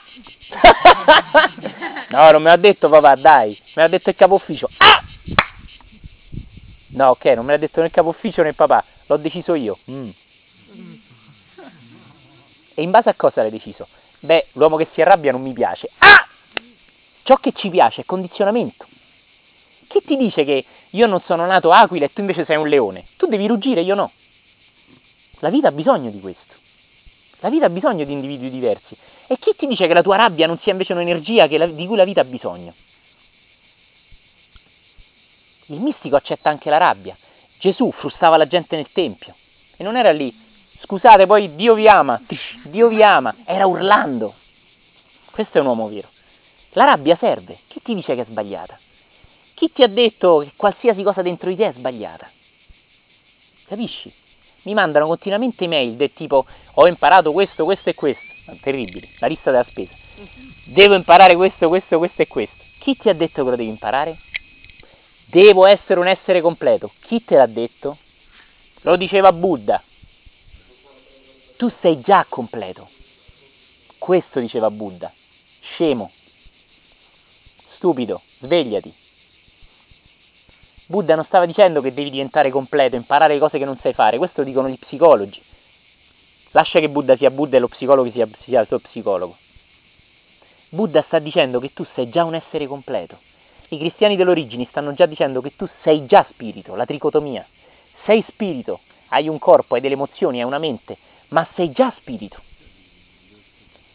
no, non me l'ha detto papà, dai, me l'ha detto il capo ufficio. Ah! No, ok, non me l'ha detto né il capo ufficio né il papà, l'ho deciso io. Mm. E in base a cosa l'hai deciso? Beh, l'uomo che si arrabbia non mi piace. Ah! Ciò che ci piace è condizionamento. Chi ti dice che io non sono nato aquila e tu invece sei un leone? Tu devi ruggire, io no. La vita ha bisogno di questo. La vita ha bisogno di individui diversi. E chi ti dice che la tua rabbia non sia invece un'energia la, di cui la vita ha bisogno? Il mistico accetta anche la rabbia. Gesù frustava la gente nel tempio e non era lì. Scusate, poi Dio vi ama, Dio vi ama, era urlando. Questo è un uomo vero. La rabbia serve. Chi ti dice che è sbagliata? Chi ti ha detto che qualsiasi cosa dentro di te è sbagliata? Capisci? Mi mandano continuamente email del tipo ho imparato questo, questo e questo. Terribili, la lista della spesa. Devo imparare questo, questo, questo e questo. Chi ti ha detto che lo devi imparare? Devo essere un essere completo. Chi te l'ha detto? Lo diceva Buddha. Tu sei già completo. Questo diceva Buddha. Scemo. Stupido, svegliati. Buddha non stava dicendo che devi diventare completo, imparare cose che non sai fare, questo lo dicono gli psicologi. Lascia che Buddha sia Buddha e lo psicologo sia, sia il suo psicologo. Buddha sta dicendo che tu sei già un essere completo. I cristiani dell'origine stanno già dicendo che tu sei già spirito, la tricotomia. Sei spirito, hai un corpo, hai delle emozioni, hai una mente, ma sei già spirito.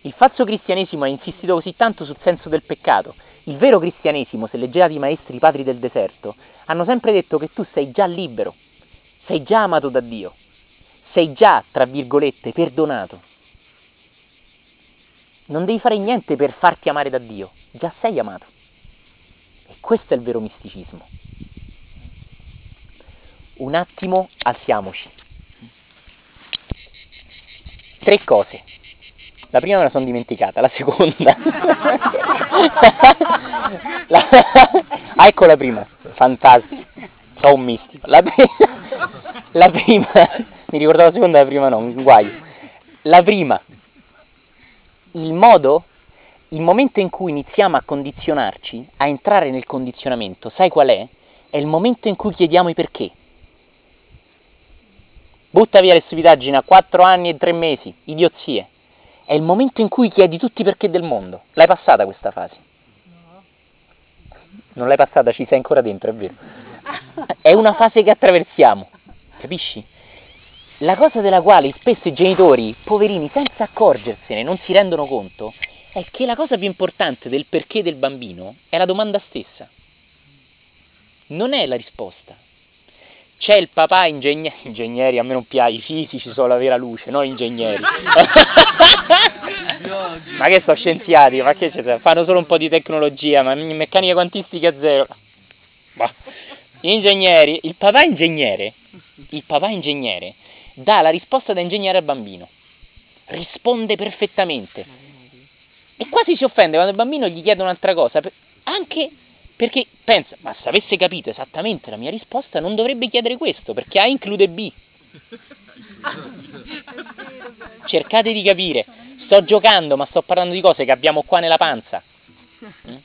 Il falso cristianesimo ha insistito così tanto sul senso del peccato. Il vero cristianesimo, se leggevate i maestri padri del deserto, hanno sempre detto che tu sei già libero, sei già amato da Dio, sei già, tra virgolette, perdonato. Non devi fare niente per farti amare da Dio, già sei amato. Questo è il vero misticismo. Un attimo, alziamoci. Tre cose. La prima me la sono dimenticata, la seconda. la... Ah, ecco la prima, fantastico. Sono un mistico. La, prima... la prima, mi ricordavo la seconda, la prima no, un guaio. La prima, il modo, il momento in cui iniziamo a condizionarci, a entrare nel condizionamento, sai qual è? È il momento in cui chiediamo i perché. Butta via le stupidaggini a 4 anni e 3 mesi, idiozie. È il momento in cui chiedi tutti i perché del mondo. L'hai passata questa fase? No. Non l'hai passata, ci sei ancora dentro, è vero. È una fase che attraversiamo, capisci? La cosa della quale spesso i genitori, poverini, senza accorgersene, non si rendono conto, è che la cosa più importante del perché del bambino è la domanda stessa. Non è la risposta. C'è il papà ingegnere, ingegneri, a me non piace, i fisici sono la vera luce, no ingegneri. ma che sono scienziati, ma che c'è? Fanno solo un po' di tecnologia, ma meccanica quantistica zero. Bah. Ingegneri, il papà ingegnere, il papà ingegnere dà la risposta da ingegnere al bambino. Risponde perfettamente. E quasi si offende quando il bambino gli chiede un'altra cosa, anche perché pensa, ma se avesse capito esattamente la mia risposta non dovrebbe chiedere questo, perché A include B. Cercate di capire, sto giocando ma sto parlando di cose che abbiamo qua nella panza. Mm?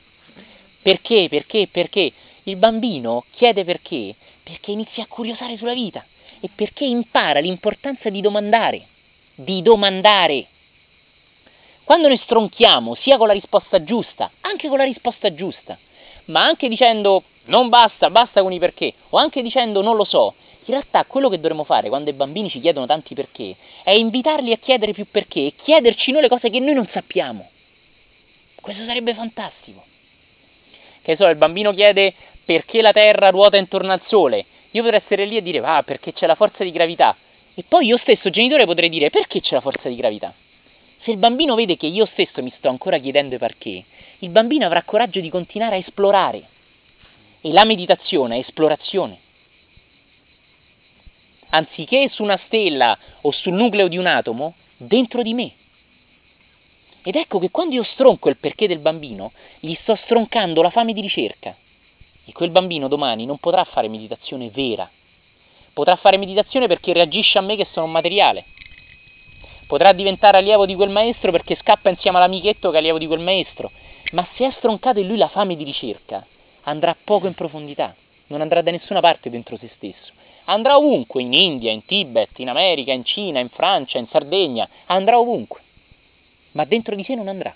Perché? Perché? Perché? Il bambino chiede perché? Perché inizia a curiosare sulla vita e perché impara l'importanza di domandare, di domandare. Quando noi stronchiamo sia con la risposta giusta, anche con la risposta giusta, ma anche dicendo non basta, basta con i perché, o anche dicendo non lo so, in realtà quello che dovremmo fare quando i bambini ci chiedono tanti perché è invitarli a chiedere più perché e chiederci noi le cose che noi non sappiamo. Questo sarebbe fantastico. Che so, il bambino chiede perché la Terra ruota intorno al Sole. Io potrei essere lì e dire, ah, perché c'è la forza di gravità. E poi io stesso, genitore, potrei dire, perché c'è la forza di gravità? Se il bambino vede che io stesso mi sto ancora chiedendo i perché, il bambino avrà coraggio di continuare a esplorare. E la meditazione è esplorazione. Anziché su una stella o sul nucleo di un atomo, dentro di me. Ed ecco che quando io stronco il perché del bambino, gli sto stroncando la fame di ricerca. E quel bambino domani non potrà fare meditazione vera. Potrà fare meditazione perché reagisce a me che sono un materiale. Potrà diventare allievo di quel maestro perché scappa insieme all'amichetto che è allievo di quel maestro, ma se è stroncato in lui la fame di ricerca, andrà poco in profondità, non andrà da nessuna parte dentro se stesso. Andrà ovunque, in India, in Tibet, in America, in Cina, in Francia, in Sardegna, andrà ovunque, ma dentro di sé non andrà,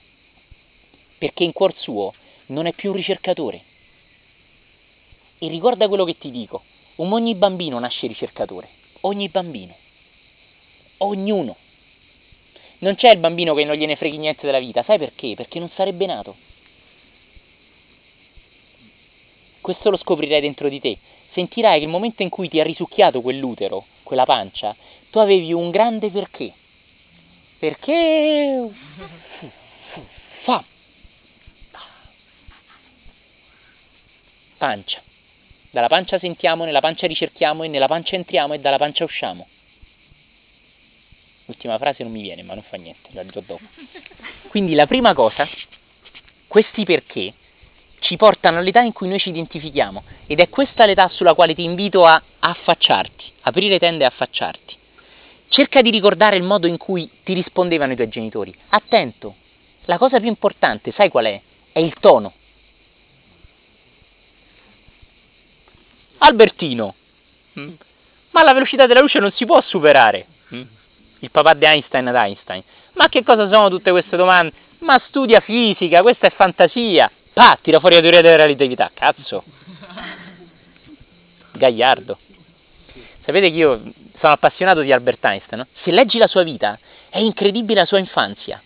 perché in cuor suo non è più un ricercatore. E ricorda quello che ti dico, ogni bambino nasce ricercatore, ogni bambino, ognuno. Non c'è il bambino che non gliene freghi niente della vita, sai perché? Perché non sarebbe nato. Questo lo scoprirai dentro di te. Sentirai che il momento in cui ti ha risucchiato quell'utero, quella pancia, tu avevi un grande perché. Perché fa pancia. Dalla pancia sentiamo, nella pancia ricerchiamo e nella pancia entriamo e dalla pancia usciamo. L'ultima frase non mi viene, ma non fa niente, la dirò dopo. Quindi la prima cosa, questi perché ci portano all'età in cui noi ci identifichiamo ed è questa l'età sulla quale ti invito a affacciarti, aprire tende e affacciarti. Cerca di ricordare il modo in cui ti rispondevano i tuoi genitori. Attento, la cosa più importante, sai qual è? È il tono. Albertino, mm, ma la velocità della luce non si può superare. Il papà di Einstein ad Einstein. Ma che cosa sono tutte queste domande? Ma studia fisica, questa è fantasia. Pa, tira fuori la teoria della relatività, cazzo. Gagliardo. Sapete che io sono appassionato di Albert Einstein, no? Se leggi la sua vita, è incredibile la sua infanzia.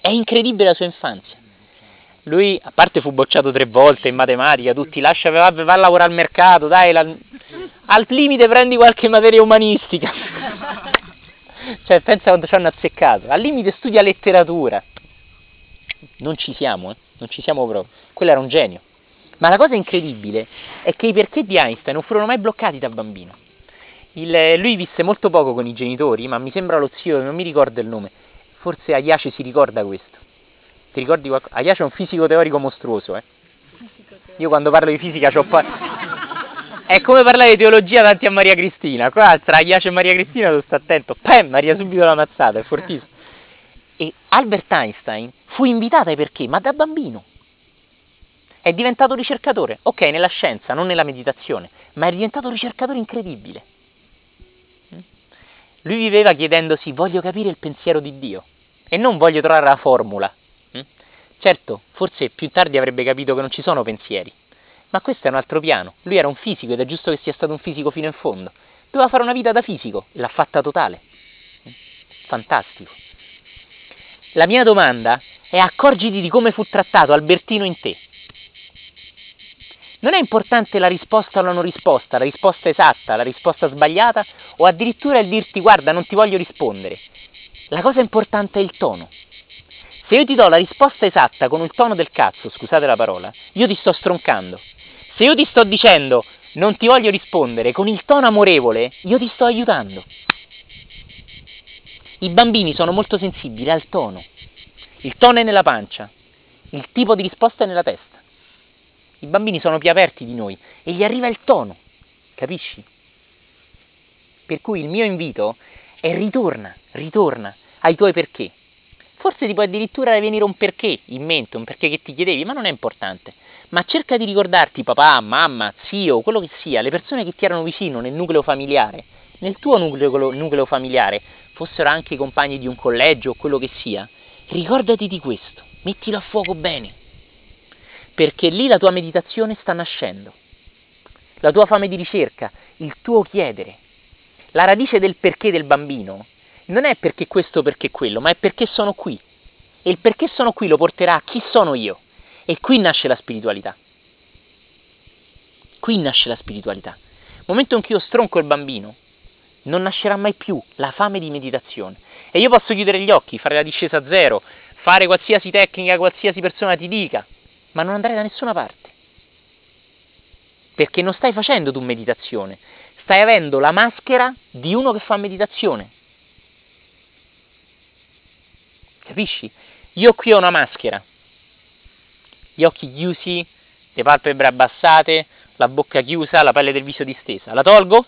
È incredibile la sua infanzia. Lui, a parte fu bocciato tre volte in matematica, tutti lascia, va, va a lavorare al mercato, dai, la, al limite prendi qualche materia umanistica. Cioè, pensa quando ci hanno azzeccato. Al limite studia letteratura. Non ci siamo, eh? non ci siamo proprio. Quello era un genio. Ma la cosa incredibile è che i perché di Einstein non furono mai bloccati da bambino. Il, lui visse molto poco con i genitori, ma mi sembra lo zio, non mi ricordo il nome. Forse Ayace si ricorda questo. Ti ricordi qualcosa? Ayace è un fisico teorico mostruoso, eh? Io quando parlo di fisica ho pa- è come parlare di teologia davanti a Maria Cristina. Qua tra Iace e Maria Cristina tu sta attento. Pam, Maria subito la mazzata, è fortissimo. E Albert Einstein fu invitato perché, ma da bambino. È diventato ricercatore, ok, nella scienza, non nella meditazione, ma è diventato ricercatore incredibile. Lui viveva chiedendosi voglio capire il pensiero di Dio e non voglio trovare la formula. Certo, forse più tardi avrebbe capito che non ci sono pensieri, ma questo è un altro piano. Lui era un fisico ed è giusto che sia stato un fisico fino in fondo. Doveva fare una vita da fisico e l'ha fatta totale. Fantastico. La mia domanda è accorgiti di come fu trattato Albertino in te. Non è importante la risposta o la non risposta, la risposta esatta, la risposta sbagliata o addirittura il dirti guarda non ti voglio rispondere. La cosa importante è il tono. Se io ti do la risposta esatta con il tono del cazzo, scusate la parola, io ti sto stroncando. Se io ti sto dicendo non ti voglio rispondere con il tono amorevole, io ti sto aiutando. I bambini sono molto sensibili al tono. Il tono è nella pancia, il tipo di risposta è nella testa. I bambini sono più aperti di noi e gli arriva il tono, capisci? Per cui il mio invito è ritorna, ritorna ai tuoi perché. Forse ti può addirittura venire un perché in mente, un perché che ti chiedevi, ma non è importante. Ma cerca di ricordarti papà, mamma, zio, quello che sia, le persone che ti erano vicino nel nucleo familiare, nel tuo nucleo, nucleo familiare, fossero anche i compagni di un collegio o quello che sia, ricordati di questo, mettilo a fuoco bene, perché lì la tua meditazione sta nascendo, la tua fame di ricerca, il tuo chiedere, la radice del perché del bambino non è perché questo perché quello, ma è perché sono qui. E il perché sono qui lo porterà a chi sono io. E qui nasce la spiritualità. Qui nasce la spiritualità. Nel momento in cui io stronco il bambino, non nascerà mai più la fame di meditazione. E io posso chiudere gli occhi, fare la discesa a zero, fare qualsiasi tecnica, qualsiasi persona ti dica, ma non andrai da nessuna parte. Perché non stai facendo tu meditazione, stai avendo la maschera di uno che fa meditazione. Capisci? Io qui ho una maschera, gli occhi chiusi, le palpebre abbassate, la bocca chiusa, la pelle del viso distesa. La tolgo?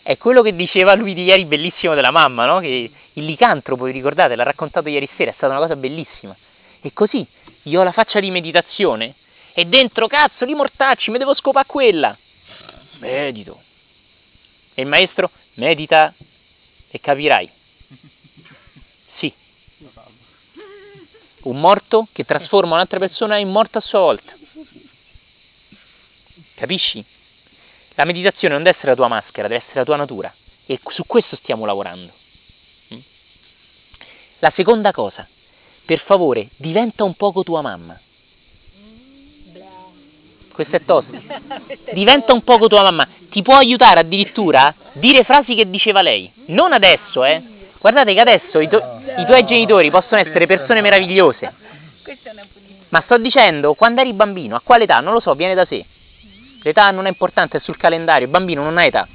È quello che diceva lui di ieri, bellissimo della mamma, no? Che il licantropo, vi ricordate, l'ha raccontato ieri sera, è stata una cosa bellissima. E così, io ho la faccia di meditazione e dentro, cazzo, li mortacci, mi devo scopare quella. Medito. E il maestro, medita e capirai. Sì. Un morto che trasforma un'altra persona in morto a sua volta. Capisci? La meditazione non deve essere la tua maschera, deve essere la tua natura. E su questo stiamo lavorando. Mm? La seconda cosa, per favore, diventa un poco tua mamma. Questo è tosto. Diventa un poco tua mamma. Ti può aiutare addirittura a dire frasi che diceva lei. Non adesso, eh. Guardate che adesso i, tu- i tuoi genitori possono essere persone meravigliose. Ma sto dicendo, quando eri bambino, a quale età? Non lo so, viene da sé. L'età non è importante, è sul calendario. Il bambino non ha età.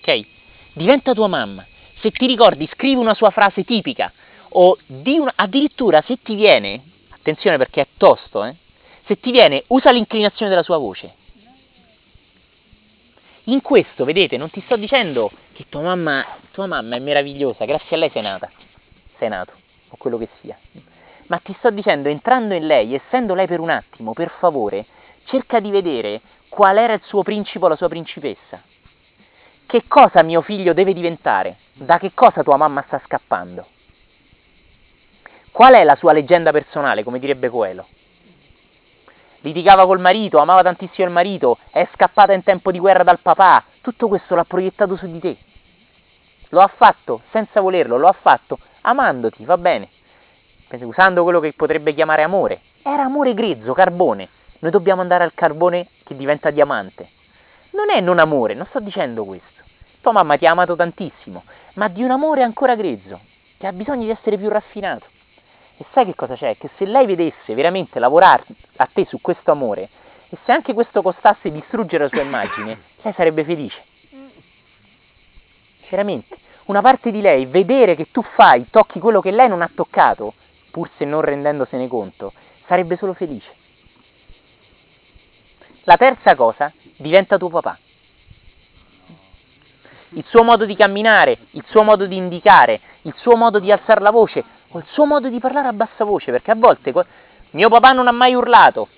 Ok? Diventa tua mamma. Se ti ricordi, scrivi una sua frase tipica. O di una, addirittura se ti viene, attenzione perché è tosto, eh? Se ti viene, usa l'inclinazione della sua voce. In questo, vedete, non ti sto dicendo che tua mamma, tua mamma è meravigliosa, grazie a lei sei nata, sei nato, o quello che sia. Ma ti sto dicendo, entrando in lei, essendo lei per un attimo, per favore, cerca di vedere qual era il suo principe o la sua principessa. Che cosa mio figlio deve diventare? Da che cosa tua mamma sta scappando? Qual è la sua leggenda personale, come direbbe Coelho? Litigava col marito, amava tantissimo il marito, è scappata in tempo di guerra dal papà. Tutto questo l'ha proiettato su di te. Lo ha fatto senza volerlo, lo ha fatto amandoti, va bene. Usando quello che potrebbe chiamare amore. Era amore grezzo, carbone. Noi dobbiamo andare al carbone che diventa diamante. Non è non amore, non sto dicendo questo. Tua mamma ti ha amato tantissimo, ma di un amore ancora grezzo, che ha bisogno di essere più raffinato. E sai che cosa c'è? Che se lei vedesse veramente lavorare a te su questo amore, e se anche questo costasse distruggere la sua immagine, lei sarebbe felice. Veramente. Una parte di lei, vedere che tu fai, tocchi quello che lei non ha toccato, pur se non rendendosene conto, sarebbe solo felice. La terza cosa, diventa tuo papà. Il suo modo di camminare, il suo modo di indicare, il suo modo di alzare la voce, il suo modo di parlare a bassa voce, perché a volte mio papà non ha mai urlato,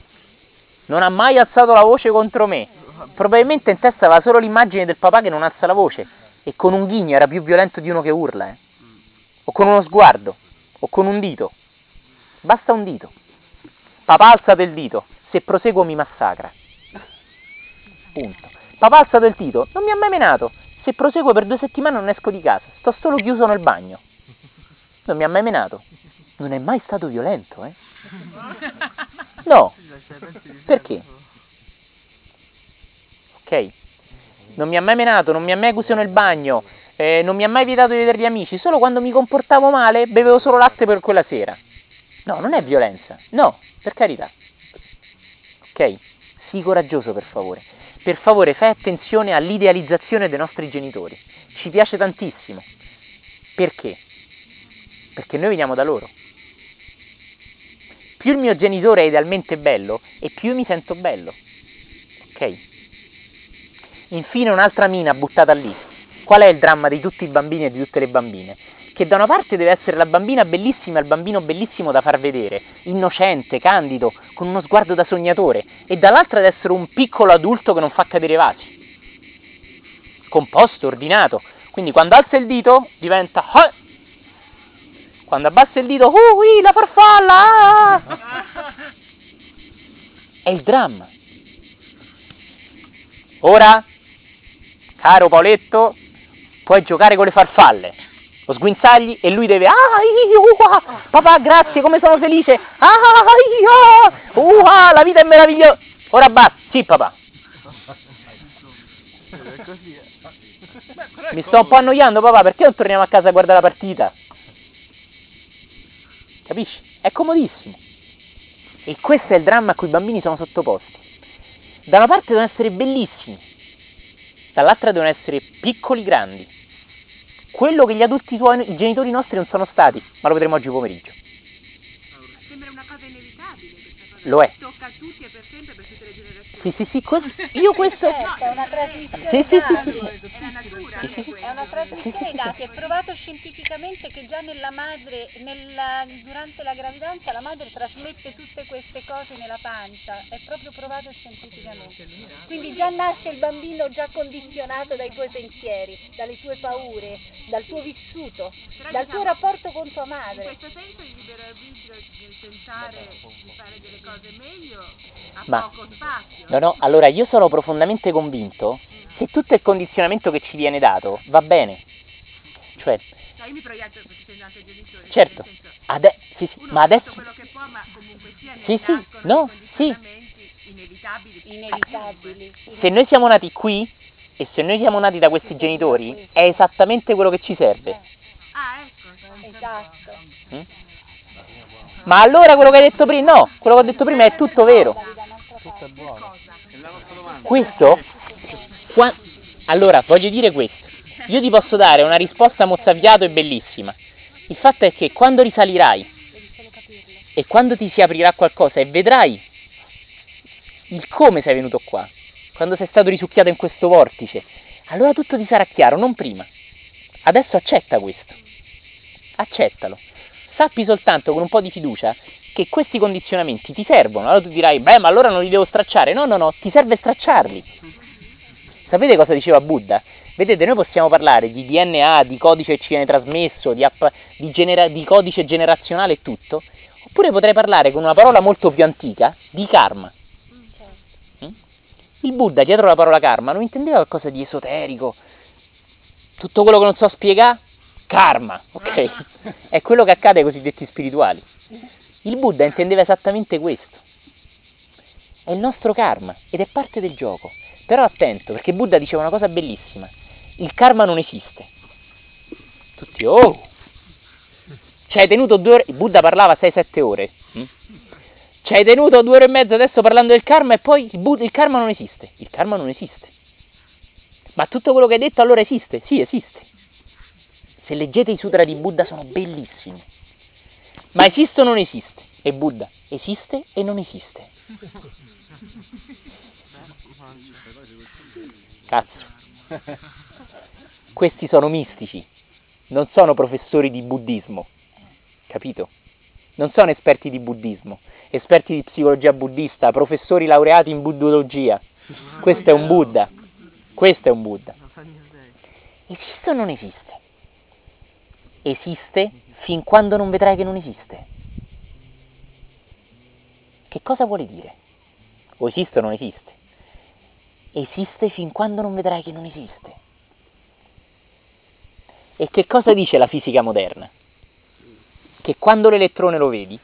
non ha mai alzato la voce contro me. Probabilmente in testa aveva solo l'immagine del papà che non alza la voce e con un ghigno era più violento di uno che urla, eh. o con uno sguardo, o con un dito. Basta un dito. Papà alzate il dito, se proseguo mi massacra. Punto. Papà alzato il dito, non mi ha mai menato, se proseguo per due settimane non esco di casa, sto solo chiuso nel bagno. Non mi ha mai menato. Non è mai stato violento, eh? No. Perché? Ok? Non mi ha mai menato, non mi ha mai chiuso nel bagno, eh, non mi ha mai vietato di vedere gli amici, solo quando mi comportavo male bevevo solo latte per quella sera. No, non è violenza. No, per carità. Ok? Sii coraggioso, per favore. Per favore, fai attenzione all'idealizzazione dei nostri genitori. Ci piace tantissimo. Perché? Perché noi veniamo da loro. Più il mio genitore è idealmente bello e più mi sento bello. Ok? Infine un'altra mina buttata lì. Qual è il dramma di tutti i bambini e di tutte le bambine? Che da una parte deve essere la bambina bellissima e il bambino bellissimo da far vedere, innocente, candido, con uno sguardo da sognatore, e dall'altra deve essere un piccolo adulto che non fa cadere vasi. Composto, ordinato. Quindi quando alza il dito diventa... Quando abbassa il dito, uh, ui, la farfalla! Ah! È il dramma. Ora, caro Paoletto, puoi giocare con le farfalle. Lo sguinzagli e lui deve, ah, io, uh, papà, grazie, come sono felice. Ah, io, uh, la vita è meravigliosa. Ora basta, sì, papà. Mi sto un po' annoiando, papà, perché non torniamo a casa a guardare la partita? Capisci? È comodissimo. E questo è il dramma a cui i bambini sono sottoposti. Da una parte devono essere bellissimi, dall'altra devono essere piccoli grandi. Quello che gli adulti tuoi, i genitori nostri non sono stati, ma lo vedremo oggi pomeriggio. Sembra una cosa inevitabile questa cosa. Lo è. Tocca a tutti e per sempre, per tutte le generazioni. Sì, sì, sì, cos- io questo... È una tradizione. Sì, sì, sì, sì, sì. Sì, sì, sì. È una trasmissione di dati, è provato scientificamente che già nella madre, nella- durante la gravidanza la madre trasmette tutte queste cose nella pancia, è proprio provato scientificamente. Quindi già nasce il bambino già condizionato dai tuoi pensieri, dalle tue paure, dal tuo vissuto, dal tuo rapporto con tua In madre. questo senso il libero arbitrio nel tentare di fare delle cose meglio Ma- poco spazio. No, no, allora io sono profondamente convinto che tutto il condizionamento che ci viene dato va bene. Cioè, Cioè, io mi proietto perché essendo anche genitore. certo, senso, ade- sì, sì, uno ma adesso... quello che può, ma comunque sia Sì, sì, no, sì. inevitabili. Inevitabili. Se noi siamo nati qui e se noi siamo nati da questi genitori, è esattamente quello che ci serve. Ah, ecco. Esatto. Ma allora quello che hai detto prima, no, quello che ho detto prima è tutto vero. Questo, qua- allora voglio dire questo, io ti posso dare una risposta mozzafiato e bellissima. Il fatto è che quando risalirai e quando ti si aprirà qualcosa e vedrai il come sei venuto qua, quando sei stato risucchiato in questo vortice, allora tutto ti sarà chiaro, non prima. Adesso accetta questo, accettalo. Sappi soltanto con un po' di fiducia che questi condizionamenti ti servono. Allora tu dirai, beh, ma allora non li devo stracciare. No, no, no, ti serve stracciarli. Sapete cosa diceva Buddha? Vedete, noi possiamo parlare di DNA, di codice che ci viene trasmesso, di, app- di genera- di codice generazionale e tutto, oppure potrei parlare con una parola molto più antica di karma. Mm? Il Buddha, dietro la parola karma, non intendeva qualcosa di esoterico, tutto quello che non so spiegare, karma, ok? È quello che accade ai cosiddetti spirituali. Il Buddha intendeva esattamente questo. È il nostro karma ed è parte del gioco. Però attento, perché Buddha diceva una cosa bellissima. Il karma non esiste. Tutti, oh! Ci hai tenuto due ore... Buddha parlava 6-7 ore. mm? Ci hai tenuto due ore e mezza adesso parlando del karma e poi il, Buddha- il karma non esiste. Il karma non esiste. Ma tutto quello che hai detto allora esiste? Sì, esiste. Se leggete i sutra di Buddha sono bellissimi. Ma esiste o non esiste? E Buddha esiste e non esiste. Cazzo. Questi sono mistici, non sono professori di buddismo. Capito? Non sono esperti di buddismo, esperti di psicologia buddista, professori laureati in buddologia. Questo è un Buddha. Questo è un Buddha. Esiste o non esiste? Esiste fin quando non vedrai che non esiste. Che cosa vuole dire? O esiste o non esiste? Esiste fin quando non vedrai che non esiste. E che cosa dice la fisica moderna? Che quando l'elettrone lo vedi,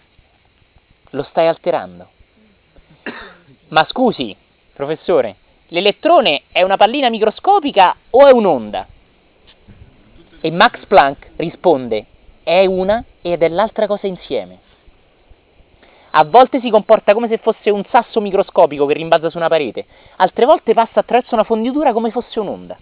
lo stai alterando. Ma scusi, professore, l'elettrone è una pallina microscopica o è un'onda? E Max Planck risponde, è una ed è l'altra cosa insieme. A volte si comporta come se fosse un sasso microscopico che rimbalza su una parete, altre volte passa attraverso una fonditura come fosse un'onda.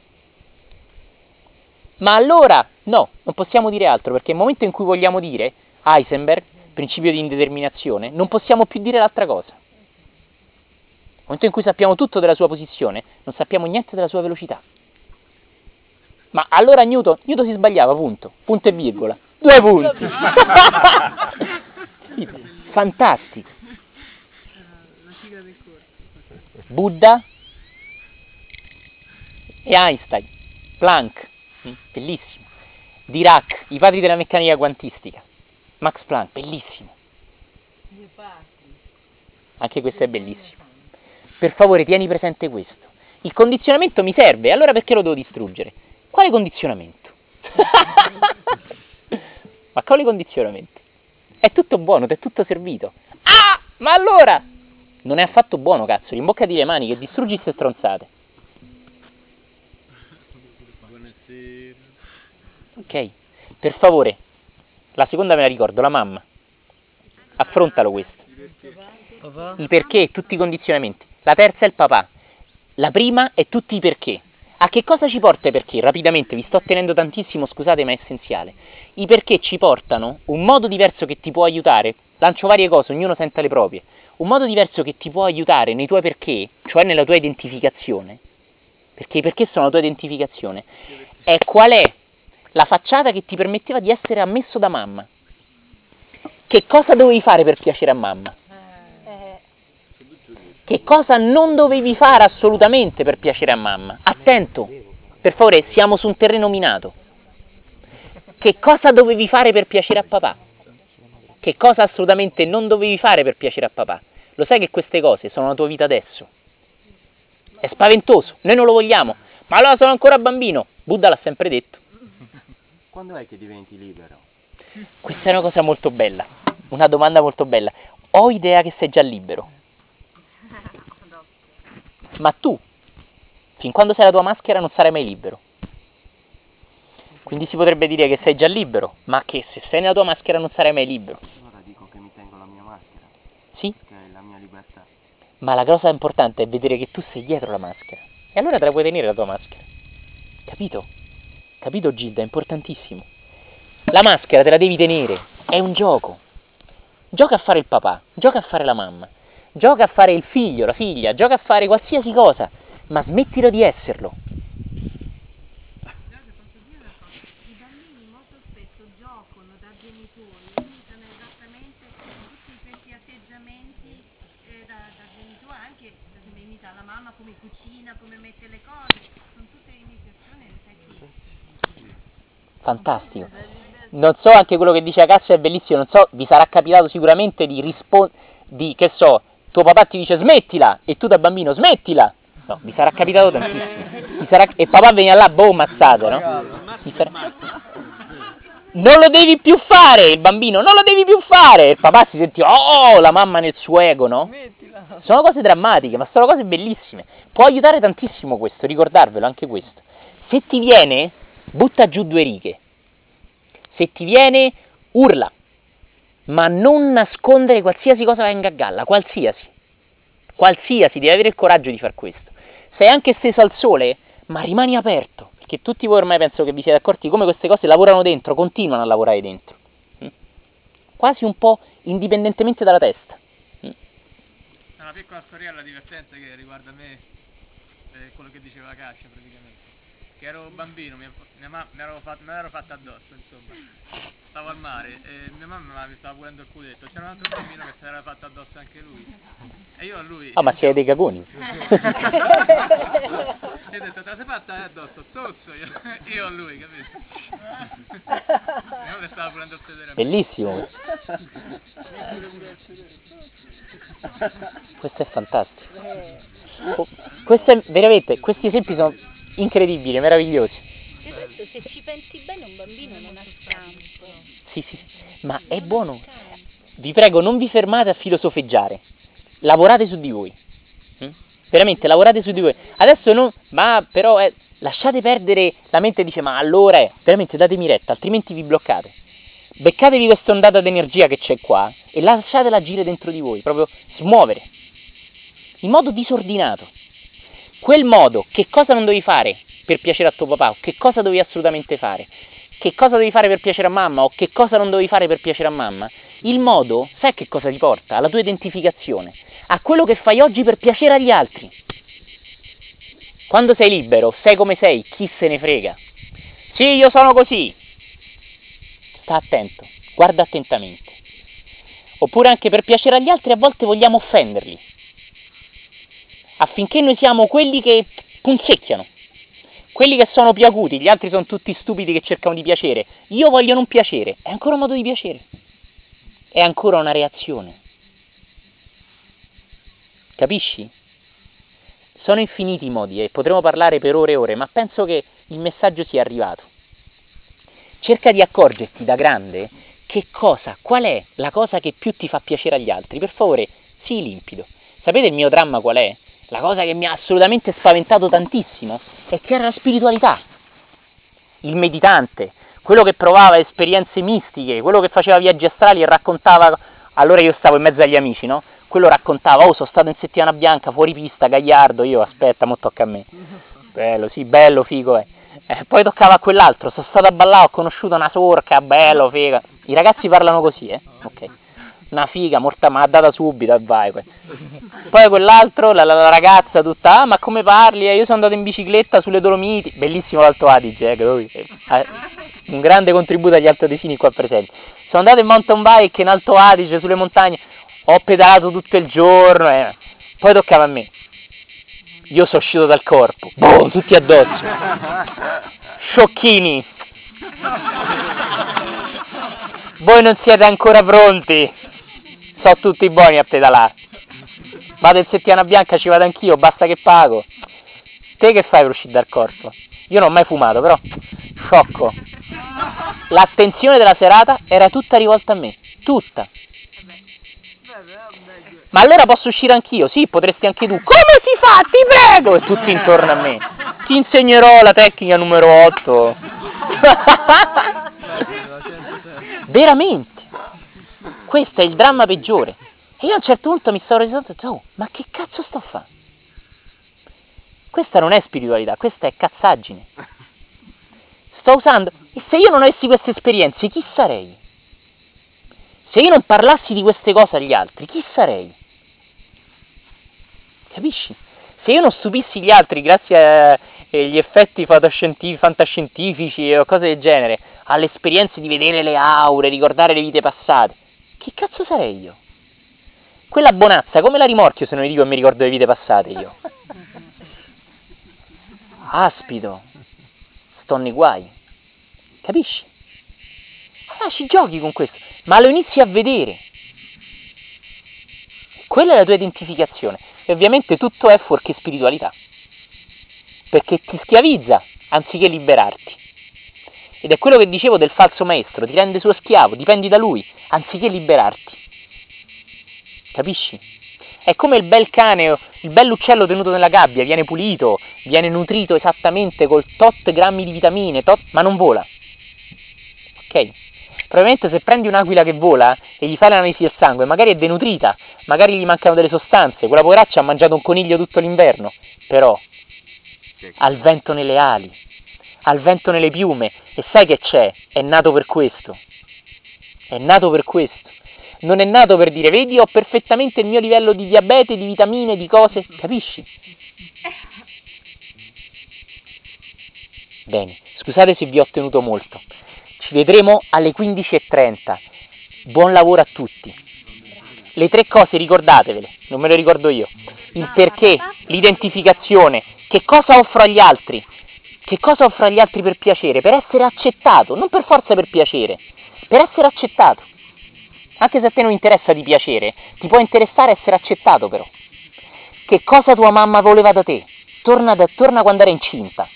Ma allora, no, non possiamo dire altro, perché nel momento in cui vogliamo dire Heisenberg, principio di indeterminazione, non possiamo più dire l'altra cosa. Nel momento in cui sappiamo tutto della sua posizione, non sappiamo niente della sua velocità. Ma allora Newton, Newton si sbagliava, punto, punto e virgola, due punti. Fantastico. Buddha e Einstein, Planck, mm, bellissimo. Dirac, i padri della meccanica quantistica. Max Planck, bellissimo. Anche questo è bellissimo. Per favore, tieni presente questo. Il condizionamento mi serve, allora perché lo devo distruggere? Quale condizionamento? Ma quale condizionamento? È tutto buono, ti è tutto servito. Ah! Ma allora! Non è affatto buono, cazzo, rimboccati le mani che distruggi queste stronzate. Buonasera. Ok? Per favore, la seconda me la ricordo, la mamma. Affrontalo questo. I perché tutti i condizionamenti. La terza è il papà. La prima è tutti i perché. A che cosa ci porta i perché? Rapidamente, vi sto tenendo tantissimo, scusate, ma è essenziale. I perché ci portano un modo diverso che ti può aiutare. Lancio varie cose, ognuno senta le proprie. Un modo diverso che ti può aiutare nei tuoi perché, cioè nella tua identificazione, Perché, perché sono la tua identificazione. È qual è la facciata che ti permetteva di essere ammesso da mamma. Che cosa dovevi fare per piacere a mamma? Che cosa non dovevi fare assolutamente per piacere a mamma? Attento, per favore, siamo su un terreno minato. Che cosa dovevi fare per piacere a papà? Che cosa assolutamente non dovevi fare per piacere a papà? Lo sai che queste cose sono la tua vita adesso? È spaventoso, noi non lo vogliamo. Ma allora sono ancora bambino. Buddha l'ha sempre detto. Quando è che diventi libero? Questa è una cosa molto bella, una domanda molto bella. Ho idea che sei già libero. Ma tu, fin quando sei la tua maschera, non sarai mai libero. Quindi si potrebbe dire che sei già libero, ma che se sei nella tua maschera non sarai mai libero. Allora dico che mi tengo la mia maschera, Sì? che è la mia libertà. Ma la cosa importante è vedere che tu sei dietro la maschera. E allora te la puoi tenere la tua maschera. Capito? Capito Gilda? È importantissimo. La maschera te la devi tenere. È un gioco. Gioca a fare il papà, gioca a fare la mamma, gioca a fare il figlio, la figlia, gioca a fare qualsiasi cosa, ma smettilo di esserlo. Fantastico. Non so anche quello che dice Acazio è bellissimo, non so, vi sarà capitato sicuramente di rispondere, di, che so, tuo papà ti dice smettila e tu da bambino smettila. No, vi sarà capitato tantissimo. Sarà- e papà veniva là, boh, mazzate, no? Sarà- Non lo devi più fare, il bambino, non lo devi più fare. Il papà si sentiva, oh, la mamma nel suo ego, no? Sono cose drammatiche, ma sono cose bellissime. Può aiutare tantissimo questo, ricordarvelo anche questo. Se ti viene, butta giù due righe. Se ti viene, urla. Ma non nascondere qualsiasi cosa venga a galla, qualsiasi. Qualsiasi, devi avere il coraggio di far questo. Sei anche steso al sole, ma rimani aperto. Perché tutti voi ormai penso che vi siete accorti come queste cose lavorano dentro, continuano a lavorare dentro. Mm? Quasi un po' indipendentemente dalla testa. Una piccola storiella divertente che riguarda me, eh, quello che diceva Cascia praticamente. Che ero bambino, mia, mia mamma me l'ero fatta addosso, insomma. Stavo al mare e mia mamma mi stava pulendo il cudetto. C'era un altro bambino che si era fatto addosso anche lui. E io a lui. Ah, ma siete dei cagoni. E ho detto, te la sei fatta addosso, zosso io, io a lui, capito? Mia madre stava pulendo il sedere. Bellissimo. Questo è fantastico. Questo è veramente, questi esempi sono incredibili, meravigliosi. del resto se ci pensi bene un bambino non ha scampo. Sì, sì, ma è buono. Vi prego, non vi fermate a filosofeggiare. Lavorate su di voi. Mm? Veramente, lavorate su di voi. Adesso non, ma però eh, lasciate perdere la mente dice, ma allora è, veramente datemi retta, altrimenti vi bloccate. Beccatevi questa ondata d'energia che c'è qua e lasciatela agire dentro di voi, proprio smuovere. In modo disordinato. Quel modo, che cosa non dovevi fare per piacere a tuo papà, o che cosa dovevi assolutamente fare, che cosa devi fare per piacere a mamma, o che cosa non dovevi fare per piacere a mamma, il modo, sai che cosa ti porta? Alla tua identificazione, a quello che fai oggi per piacere agli altri. Quando sei libero, sei come sei, chi se ne frega. Sì, io sono così. Sta attento, guarda attentamente. Oppure anche per piacere agli altri a volte vogliamo offenderli. Affinché noi siamo quelli che punzecchiano, quelli che sono più acuti, gli altri sono tutti stupidi che cercano di piacere. Io voglio non piacere, è ancora un modo di piacere. È ancora una reazione. Capisci? Sono infiniti i modi e potremmo parlare per ore e ore, ma penso che il messaggio sia arrivato. Cerca di accorgerti da grande che cosa, qual è la cosa che più ti fa piacere agli altri. Per favore, sii limpido. Sapete il mio dramma qual è? La cosa che mi ha assolutamente spaventato tantissimo è che era la spiritualità. Il meditante, quello che provava esperienze mistiche, quello che faceva viaggi astrali e raccontava. Allora io stavo in mezzo agli amici, no? Quello raccontava, oh, sono stato in settimana bianca, fuori pista, gagliardo, io aspetta, mo tocca a me. Bello, sì, bello, figo, eh. Eh, poi toccava a quell'altro, sono stato a ballare, ho conosciuto una sorca, bello, figa. I ragazzi parlano così, eh? Ok. Una figa, morta, ma data subito e vai. Poi quell'altro, la, la- ragazza tutta, ah ma come parli? Eh, io sono andato in bicicletta sulle Dolomiti, bellissimo l'Alto Adige, eh, che eh, eh, un grande contributo agli altoatesini qua presenti. Sono andato in mountain bike in Alto Adige, sulle montagne, ho pedalato tutto il giorno, eh. poi toccava a me. Io sono uscito dal corpo, boom, tutti addosso. Sciocchini. Voi non siete ancora pronti. So tutti buoni a pedalare. Vado in settimana bianca, ci vado anch'io, basta che pago. Te che fai per uscire dal corpo? Io non ho mai fumato, però. Sciocco. L'attenzione della serata era tutta rivolta a me. Tutta. Ma allora posso uscire anch'io? Sì, potresti anche tu. Come si fa? Ti prego! E tutti intorno a me. Ti insegnerò la tecnica numero 8. Veramente. Questo è il dramma peggiore. E io a un certo punto mi stavo resendo conto, oh, ma che cazzo sto a fare? Questa non è spiritualità, questa è cazzaggine. Sto usando... E se io non avessi queste esperienze, chi sarei? Se io non parlassi di queste cose agli altri, chi sarei? Capisci? Se io non stupissi gli altri grazie agli effetti fantascientifici, fantascientifici o cose del genere, alle esperienze di vedere le aure, ricordare le vite passate, chi cazzo sarei io? Quella bonazza, come la rimorchio se non gli dico che mi ricordo le vite passate io? Aspito, sto nei guai, capisci? Allora ci giochi con questo, ma lo inizi a vedere. Quella è la tua identificazione. E ovviamente tutto è fuorché spiritualità. Perché ti schiavizza anziché liberarti. Ed è quello che dicevo del falso maestro, ti rende suo schiavo, dipendi da lui, anziché liberarti. Capisci? È come il bel cane, il bell'uccello tenuto nella gabbia, viene pulito, viene nutrito esattamente col tot grammi di vitamine, tot, ma non vola. Ok? Probabilmente se prendi un'aquila che vola e gli fai l'analisi del sangue, magari è denutrita, magari gli mancano delle sostanze, quella poveraccia ha mangiato un coniglio tutto l'inverno, però ha il vento nelle ali, ha il vento nelle piume e sai che c'è? È nato per questo. È nato per questo. Non è nato per dire, vedi, ho perfettamente il mio livello di diabete, di vitamine, di cose, capisci? Bene, scusate se vi ho tenuto molto. Ci vedremo alle 15.30. Buon lavoro a tutti. Le tre cose ricordatevele, non me le ricordo io. Il perché, l'identificazione, che cosa offro agli altri, che cosa offro agli altri per piacere, per essere accettato, non per forza per piacere, per essere accettato. Anche se a te non interessa di piacere, ti può interessare essere accettato però. Che cosa tua mamma voleva da te? Torna, da, torna quando era incinta.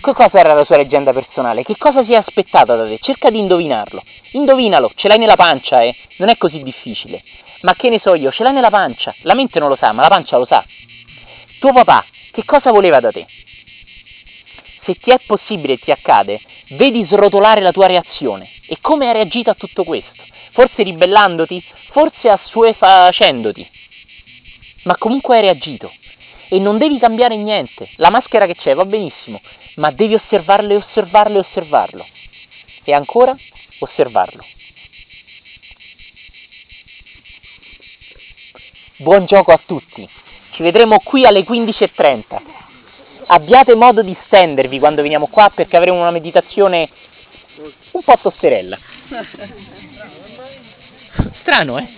Che cosa era la sua leggenda personale? Che cosa si è aspettata da te? Cerca di indovinarlo. Indovinalo, ce l'hai nella pancia, eh? Non è così difficile. Ma che ne so io, ce l'hai nella pancia. La mente non lo sa, ma la pancia lo sa. Tuo papà, che cosa voleva da te? Se ti è possibile e ti accade, vedi srotolare la tua reazione e come hai reagito a tutto questo. Forse ribellandoti, forse assuefacendoti. Ma comunque hai reagito. E non devi cambiare niente. La maschera che c'è va benissimo, ma devi osservarlo e osservarlo e osservarlo. E ancora osservarlo. Buon gioco a tutti. Ci vedremo qui alle 15.30. Abbiate modo di stendervi quando veniamo qua perché avremo una meditazione un po' tosterella. Strano, eh?